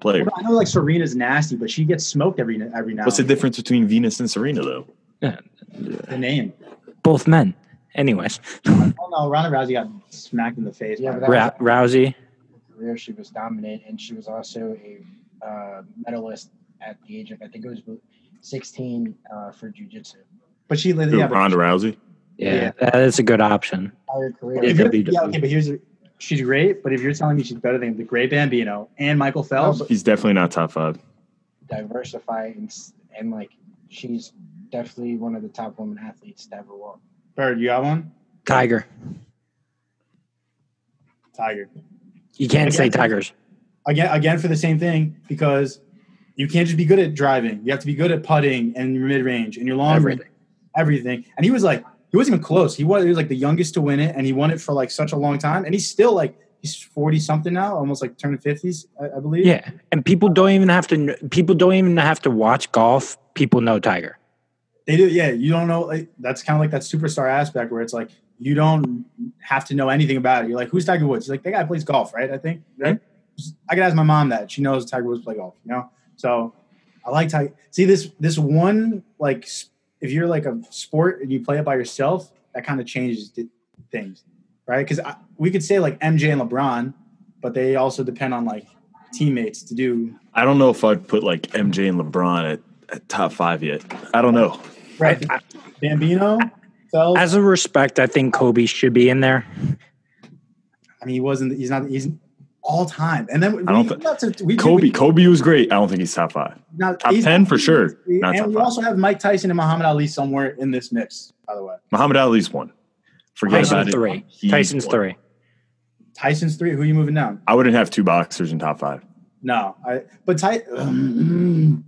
player. I know like Serena's nasty, but she gets smoked every every now. What's the and difference between Venus and Serena though? The name. Both men. Anyways, Oh no, Ronda Rousey got smacked in the face. Yeah, by- but that- Ra- Rousey. career. She was dominant, and she was also a uh, medalist at the age of I think it was 16 uh, for jujitsu. but she, Who, yeah, Ronda Rousey. Yeah, Yeah. that is a good option. Career. Yeah, if you're- yeah, okay, but here's she's great. But if you're telling me she's better than the great Bambino and Michael Phelps, He's definitely not top five. diversify and, and like she's definitely one of the top women athletes to ever walk. Bert, you got one? Tiger. Tiger. You can't say Tigers. Again, again for the same thing because you can't just be good at driving. You have to be good at putting and your mid range and your long range, Everything. everything. And he was like, he wasn't even close. He was, he was like the youngest to win it, and he won it for like such a long time. And he's still like he's forty something now, almost like turning fifties, I, I believe. Yeah, and people don't even have to. People don't even have to watch golf. People know Tiger. They do, yeah. You don't know. Like, that's kind of like that superstar aspect where it's like you don't have to know anything about it. You're like, who's Tiger Woods? You're like, that guy plays golf, right? I think. Right. I could ask my mom that she knows Tiger Woods play golf. You know. So, I like Ty. See this this one like if you're like a sport and you play it by yourself, that kind of changes things, right? Because we could say like MJ and LeBron, but they also depend on like teammates to do. I don't know if I'd put like MJ and LeBron at, at top five yet. I don't know. Right, I- Bambino, Phelps. As a respect, I think Kobe should be in there. I mean, he wasn't. He's not. He's all time. And then I don't we, think- not to- we, Kobe, we- Kobe was great. I don't think he's top five. not- top he's 10 for sure, not And top we five. also have Mike Tyson and Muhammad Ali somewhere in this mix. By the way, Muhammad Ali's one. Forget Tyson's about it. three. He's Tyson's one. three. Tyson's three. Who are you moving down? I wouldn't have two boxers in top five. No, I. But Ty. um,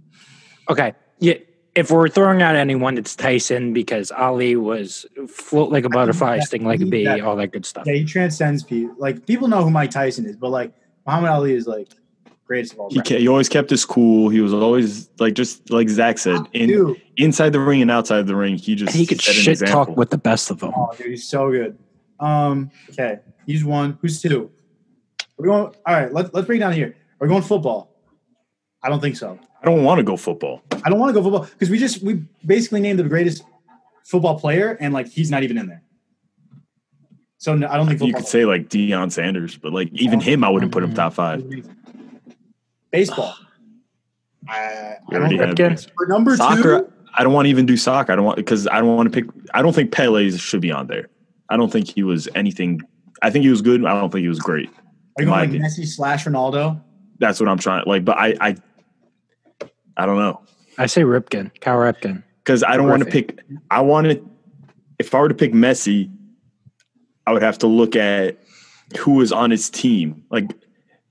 Okay. Yeah. If we're throwing out anyone, it's Tyson because Ali was float like a butterfly, sting like a bee, that- all that good stuff. yeah, he transcends people. Like people know who Mike Tyson is, but like Muhammad Ali is like greatest of all He, time. he always kept his cool. He was always like just like Zach said, in, Dude, inside the ring and outside the ring. He just And he could set shit example. talk with the best of them. oh, dude, he's so good. Um, okay, he's one. Who's two? We're going. All right, let's let's break it down here. We're we going football? I don't think so. I don't want to go football. I don't want to go football because we just we basically named the greatest football player, and like he's not even in there. So no, I don't think You could say like Deion Sanders, but like even him, I wouldn't put him top five. baseball. I, I already don't, have for number soccer. two. I don't want to even do soccer. I don't want because I don't want to pick. I don't think Pele should be on there. I don't think he was anything. I think he was good. I don't think he was great. Are you going like. Messi slash Ronaldo? That's what I'm trying. Like, but I, I, I don't know I say Ripken, Cal Ripken. because I don't want to pick. I wanted. If I were to pick Messi, I would have to look at who was on his team, like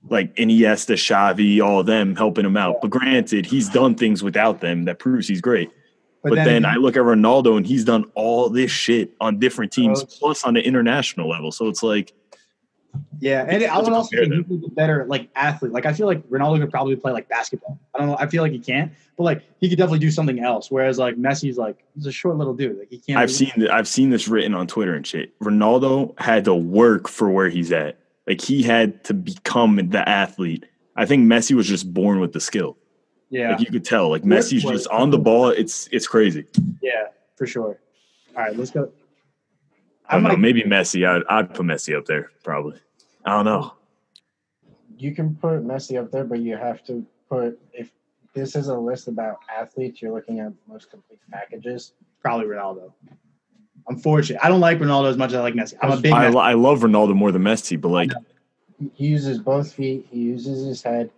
like Iniesta, Xavi, all of them helping him out. But granted, he's done things without them that proves he's great. But, then, I look at Ronaldo and he's done all this shit on different teams, Coach. plus on the international level. So it's like yeah, and I would also think he could be better like athlete. Like I feel like Ronaldo could probably play like basketball. I don't know. I feel like he can't, but like he could definitely do something else. Whereas like Messi's like he's a short little dude. Like he can't. I've seen th- I've seen this written on Twitter and shit. Ronaldo had to work for where he's at. Like he had to become the athlete. I think Messi was just born with the skill. Yeah, Like you could tell. Like Messi's just on the ball. It's it's crazy. yeah, for sure. All right, let's go. I don't know. might- Maybe Messi. I'd, I'd put Messi up there probably. I don't know. You can put Messi up there, but you have to put if this is a list about athletes, you're looking at most complete packages. probably Ronaldo. Unfortunately, I don't like Ronaldo as much as I like Messi. I'm a big I, I love Ronaldo more than Messi, but like He uses both feet. He uses his head,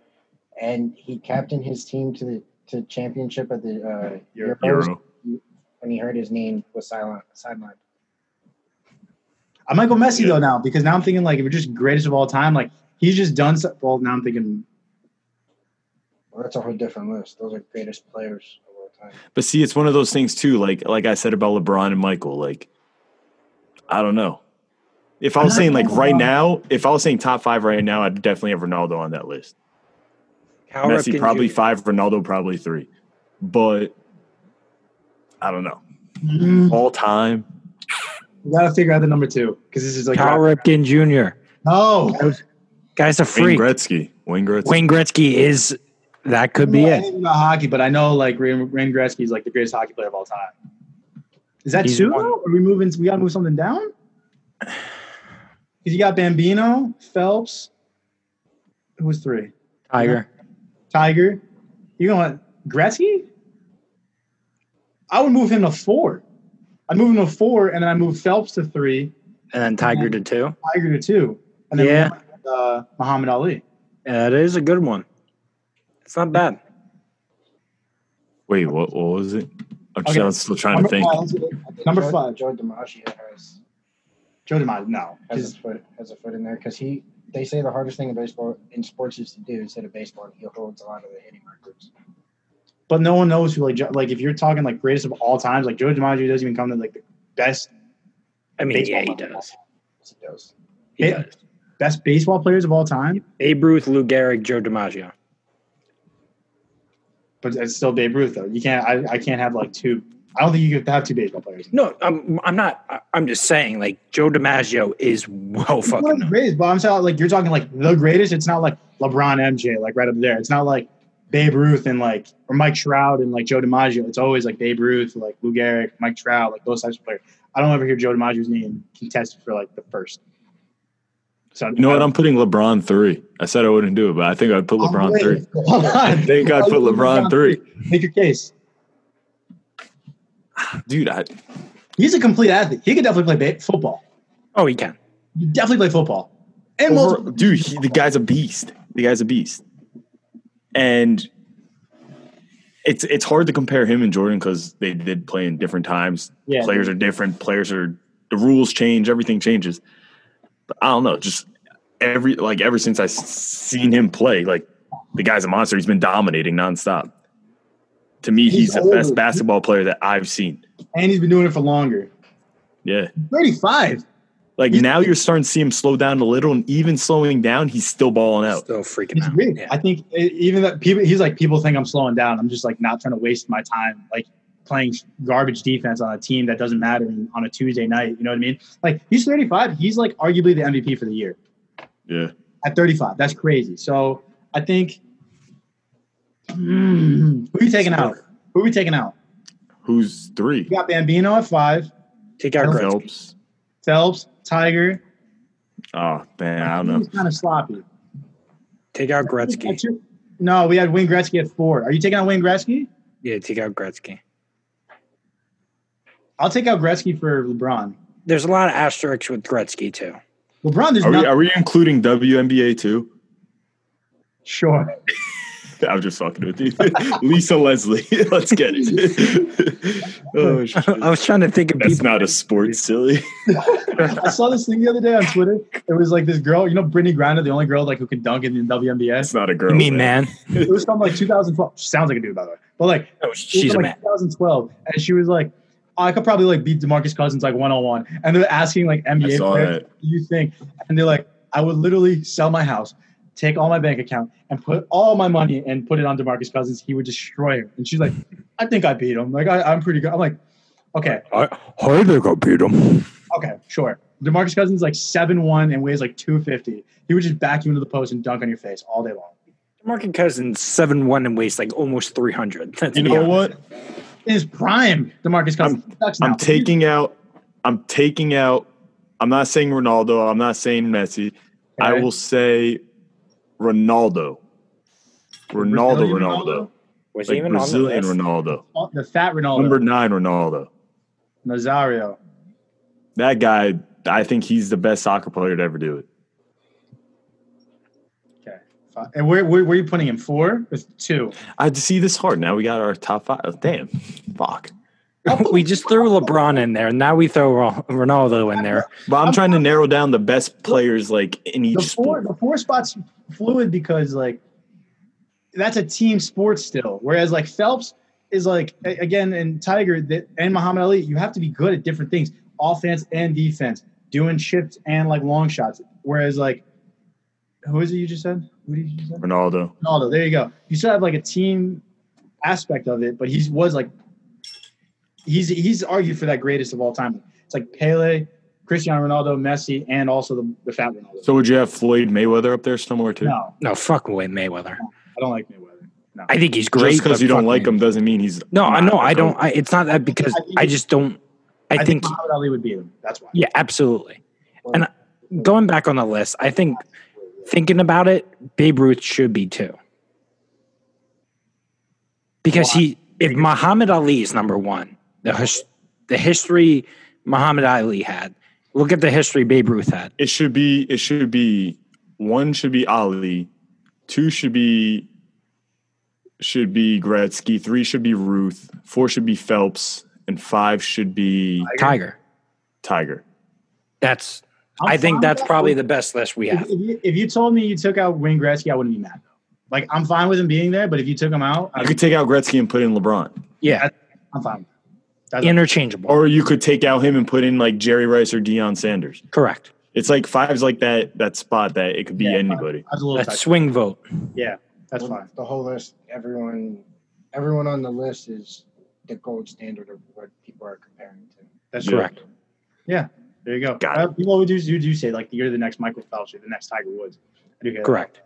and he captained his team to the to championship at the uh, Euro- Euro. when he heard his name was silent sidelined. I might go Messi though now because now I'm thinking like if we're just greatest of all time, like he's just done. So, well, now I'm thinking Well, that's a whole different list. Those are greatest players of all time. But see, it's one of those things too. Like like I said about LeBron and Michael. Like I don't know. If I was saying like right now, if I was saying top five right now, I'd definitely have Ronaldo on that list. Cal Messi Ripken probably Jr. five, Ronaldo probably three. But I don't know. mm, All time. We gotta figure out the number two because this is like Cal Ripken Jr. no. Guy's a Wayne. Gretzky. Wayne Gretzky. Wayne Gretzky is that could be I it. about hockey, but I know like Wayne Wayne Gretzky is like the greatest hockey player of all time. Is that He's two? one. Are we moving? We gotta move something down. Because you got Bambino, Phelps. Who was three? Tiger. Tiger. You know what? Gretzky? I would move him to four. I'd move him to four, and then I move Phelps to three, And then Tiger to two. Tiger to two, and then Yeah. uh, Muhammad Ali. Yeah, that is a good one. It's not bad. Wait, what, what was it? I'm, just, Okay. I'm still trying to think. five. Number Joe, five. Joe DiMaggio has Joe DiMaggio. No, has a foot has a foot in there because he. They say the hardest thing in baseball in sports is to do instead of baseball, he holds a lot of the hitting records. But no one knows who like like if you're talking like greatest of all times, like Joe DiMaggio doesn't even come to like the best I mean, yeah, he does. He does. He Yeah. does. best baseball players of all time. Babe Ruth, Lou Gehrig, Joe DiMaggio. But it's still Babe Ruth though. You can't. I, I can't have like two. I don't think you could have two baseball players. No, I'm, I'm not. I- I'm just saying, like, Joe DiMaggio is well He's one fucking of the greatest, but I'm saying like you're talking like the greatest. It's not like LeBron, MJ, like right up there. It's not like Babe Ruth and like or Mike Trout and like Joe DiMaggio. It's always like Babe Ruth, like Lou Gehrig, Mike Trout, like those types of players. I don't ever hear Joe DiMaggio's name contested for like the first. So You know what? I'm putting LeBron three. I said I wouldn't do it, but I think I'd put Oh, LeBron wait, three. Hold on. I think I'd put LeBron three. Make your case. Dude, I, He's a complete athlete. He could definitely play ba- football. Oh, he can. He definitely play football. And over, multiple- dude, he, the guy's a beast. The guy's a beast, and it's it's hard to compare him and Jordan because they did play in different times. Yeah. Players are different. Players are the rules change. Everything changes. But I don't know. Just every like ever since I seen him play, like the guy's a monster. He's been dominating nonstop. To me, he's, He's the best basketball player that I've seen. and he's been doing it for longer. Yeah. 35. Like He's- now you're starting to see him slow down a little, and even slowing down, he's still balling out. Still freaking It's out. weird. Yeah. I think even that people, he's like, people think I'm slowing down. I'm just like not trying to waste my time, like playing garbage defense on a team that doesn't matter on a Tuesday night. You know what I mean? Like he's 35. He's like arguably the MVP for the year Yeah. at 35. That's crazy. So I think, Hmm, who are you taking out? Who are we taking out? Who's three? We got Bambino at five, Take out Gretzky. Phelps. Phelps, Tiger. Oh man, I don't know. He's kind of sloppy. Take out Gretzky. No, we had Wayne Gretzky at four. Are you taking out Wayne Gretzky? Yeah, take out Gretzky. I'll take out Gretzky for LeBron. There's a lot of asterisks with Gretzky too. LeBron, there's Are we, are we including WNBA too? sure. I'm just fucking with you. Lisa Leslie. Let's get it. oh, shit. I was trying to think of That's people. not a sport, silly. I saw this thing the other day on Twitter. It was like this girl, you know, Brittney Griner, the only girl like who can dunk in the WNBA. It's not a girl. You mean man? It was from like 2012. She sounds like a dude, by the way. But like, Oh, it was she's a from, man. like 2012, and she was like, oh, I could probably like beat Demarcus Cousins like one on one. And they're asking like I NBA players, what do you think? And they're like, I would literally sell my house, take all my bank account, and put all my money and put it on Demarcus Cousins. He would destroy her. And she's like, I think I beat him. Like I, I'm pretty good. I'm like, okay, I, I think I beat him. okay, sure. Demarcus Cousins is like seven one and weighs like two fifty. He would just back you into the post and dunk on your face all day long. Markin Cousins seven one and weighs like almost three hundred. That's You know what? In his prime, Demarcus Cousins. sucks now. I'm taking out. I'm taking out. I'm not saying Ronaldo. I'm not saying Messi. I will say Ronaldo. Ronaldo. Brazilian Ronaldo. Was he Like even Brazilian on the list? Ronaldo. Oh, the fat Ronaldo, Number nine Ronaldo. Nazario. That guy. I think he's the best soccer player to ever do it. Okay, Five. and where, where where are you putting him? Four or two? I had to see this hard. Now we got our top five. Damn. Fuck. we just threw LeBron in there. And now we throw Ronaldo in there. But I'm trying to narrow down the best players like in each The four sport. the four spots fluid because like that's a team sport still. Whereas like Phelps is like again and Tiger that and Muhammad Ali, you have to be good at different things, offense and defense, doing chips and like long shots. Whereas like who is it you just said? Who did you just say? Ronaldo. Ronaldo. There you go. You still have like a team aspect of it, but he was like he's he's argued for that greatest of all time. It's like Pele, Cristiano Ronaldo, Messi, and also the, the fat Ronaldo. So would you have Floyd Mayweather up there somewhere too? no, No, fuck away Mayweather. I don't like Mayweather. No. I think he's great. Just because you don't like him doesn't mean he's No, I not know. a I don't. I, it's not that because I think I just don't. I, I, think. Muhammad Ali would beat him. That's why. Yeah, absolutely. And going back on the list, I think thinking about it, Babe Ruth should be too. Because he, if Muhammad Ali is number one, the his, the history Muhammad Ali had. Look at the history Babe Ruth had. It should be. It should be. One should be Ali. Two should be. Should be Gretzky. Three should be Ruth. Four should be Phelps, and five should be Tiger. Tiger. That's. I'm I think that's that. probably the best list we have. if you, if you told me you took out Wayne Gretzky, I wouldn't be mad. Like I'm fine with him being there, but if you took him out, You I'd, could take out Gretzky and put in LeBron, Yeah, I'm fine. That's interchangeable. or you could take out him and put in like Jerry Rice or Deion Sanders. Correct. It's like five's like that that spot that it could be Yeah, anybody. That's a tight. swing vote. Yeah, that's Well, fine. The whole list, everyone, everyone on the list is the gold standard of what people are comparing to. That's Yeah. correct. Yeah, there you go. Got Uh, people would do, do do say like you're the next Michael Phelps, you're the next Tiger Woods. I do hear that. Correct.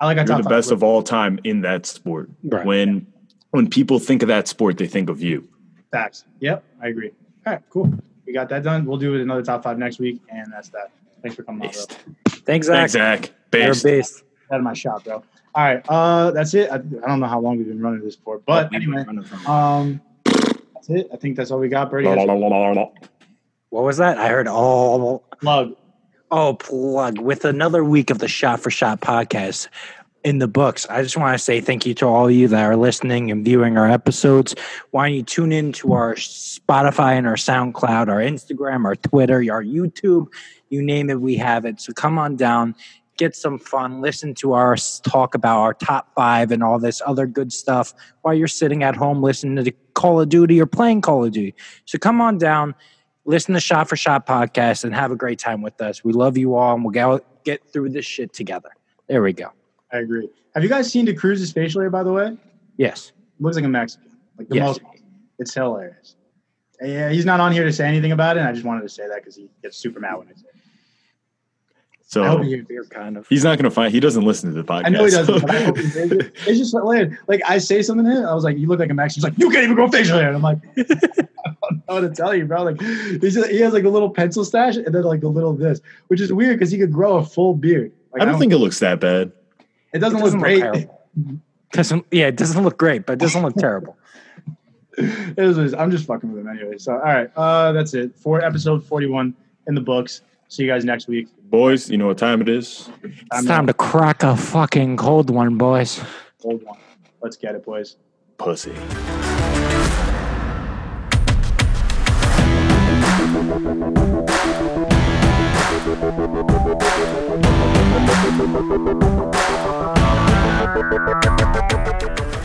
I like our You're top the best of all time in that sport. Right. When when people think of that sport, they think of you. Facts. Yep, I agree. All right, cool. We got that done. We'll do another top five next week, and that's that. Thanks for coming on, bro. Thanks, Zach. Thanks, Zach. You're Based. based. Out of my shop, bro. All right, uh, that's it. I, I don't know how long we've been running this for, but anyway, um, that's it. I think that's all we got, Brady. What was that? I heard all. Plug. Oh, plug with another week of the Shot for Shot podcast in the books. I just want to say thank you to all of you that are listening and viewing our episodes. Why don't you tune in to our Spotify and our SoundCloud, our Instagram, our Twitter, our YouTube, you name it, we have it. So come on down, get some fun, listen to our talk about our top five and all this other good stuff while you're sitting at home listening to Call of Duty or playing Call of Duty. So come on down listen to Shot for Shot podcast and have a great time with us. We love you all, and we'll get through this shit together. There we go. I agree. Have you guys seen the Cruz's facial hair, by the way? Yes. Looks like a Mexican. Like the Yes. most. It's hilarious. Yeah, he's not on here to say anything about it. And I just wanted to say that because he gets super mad when I say it. I hope So he kind of. he's not going to find. He doesn't listen to the podcast. I know he doesn't, but I hope he it. It's just hilarious. Like I say something to him, I was like, "You look like a Mexican." He's like, "You can't even grow facial hair." And I'm like, "I don't know what to tell you, bro." Like he's just, he has like a little pencil stash and then like a little this, which is weird because he could grow a full beard. Like, I don't think it looks that bad. It doesn't, It look great. terrible. Doesn't yeah, it doesn't look great, but it doesn't look terrible. It is, it is. I'm just fucking with him anyway. So all right, uh, that's it for episode 41 in the books. See you guys next week. Boys, you know what time it is? It's time to crack a fucking cold one, boys. Hold one. Let's get it, boys. Pussy. Thank Thank you.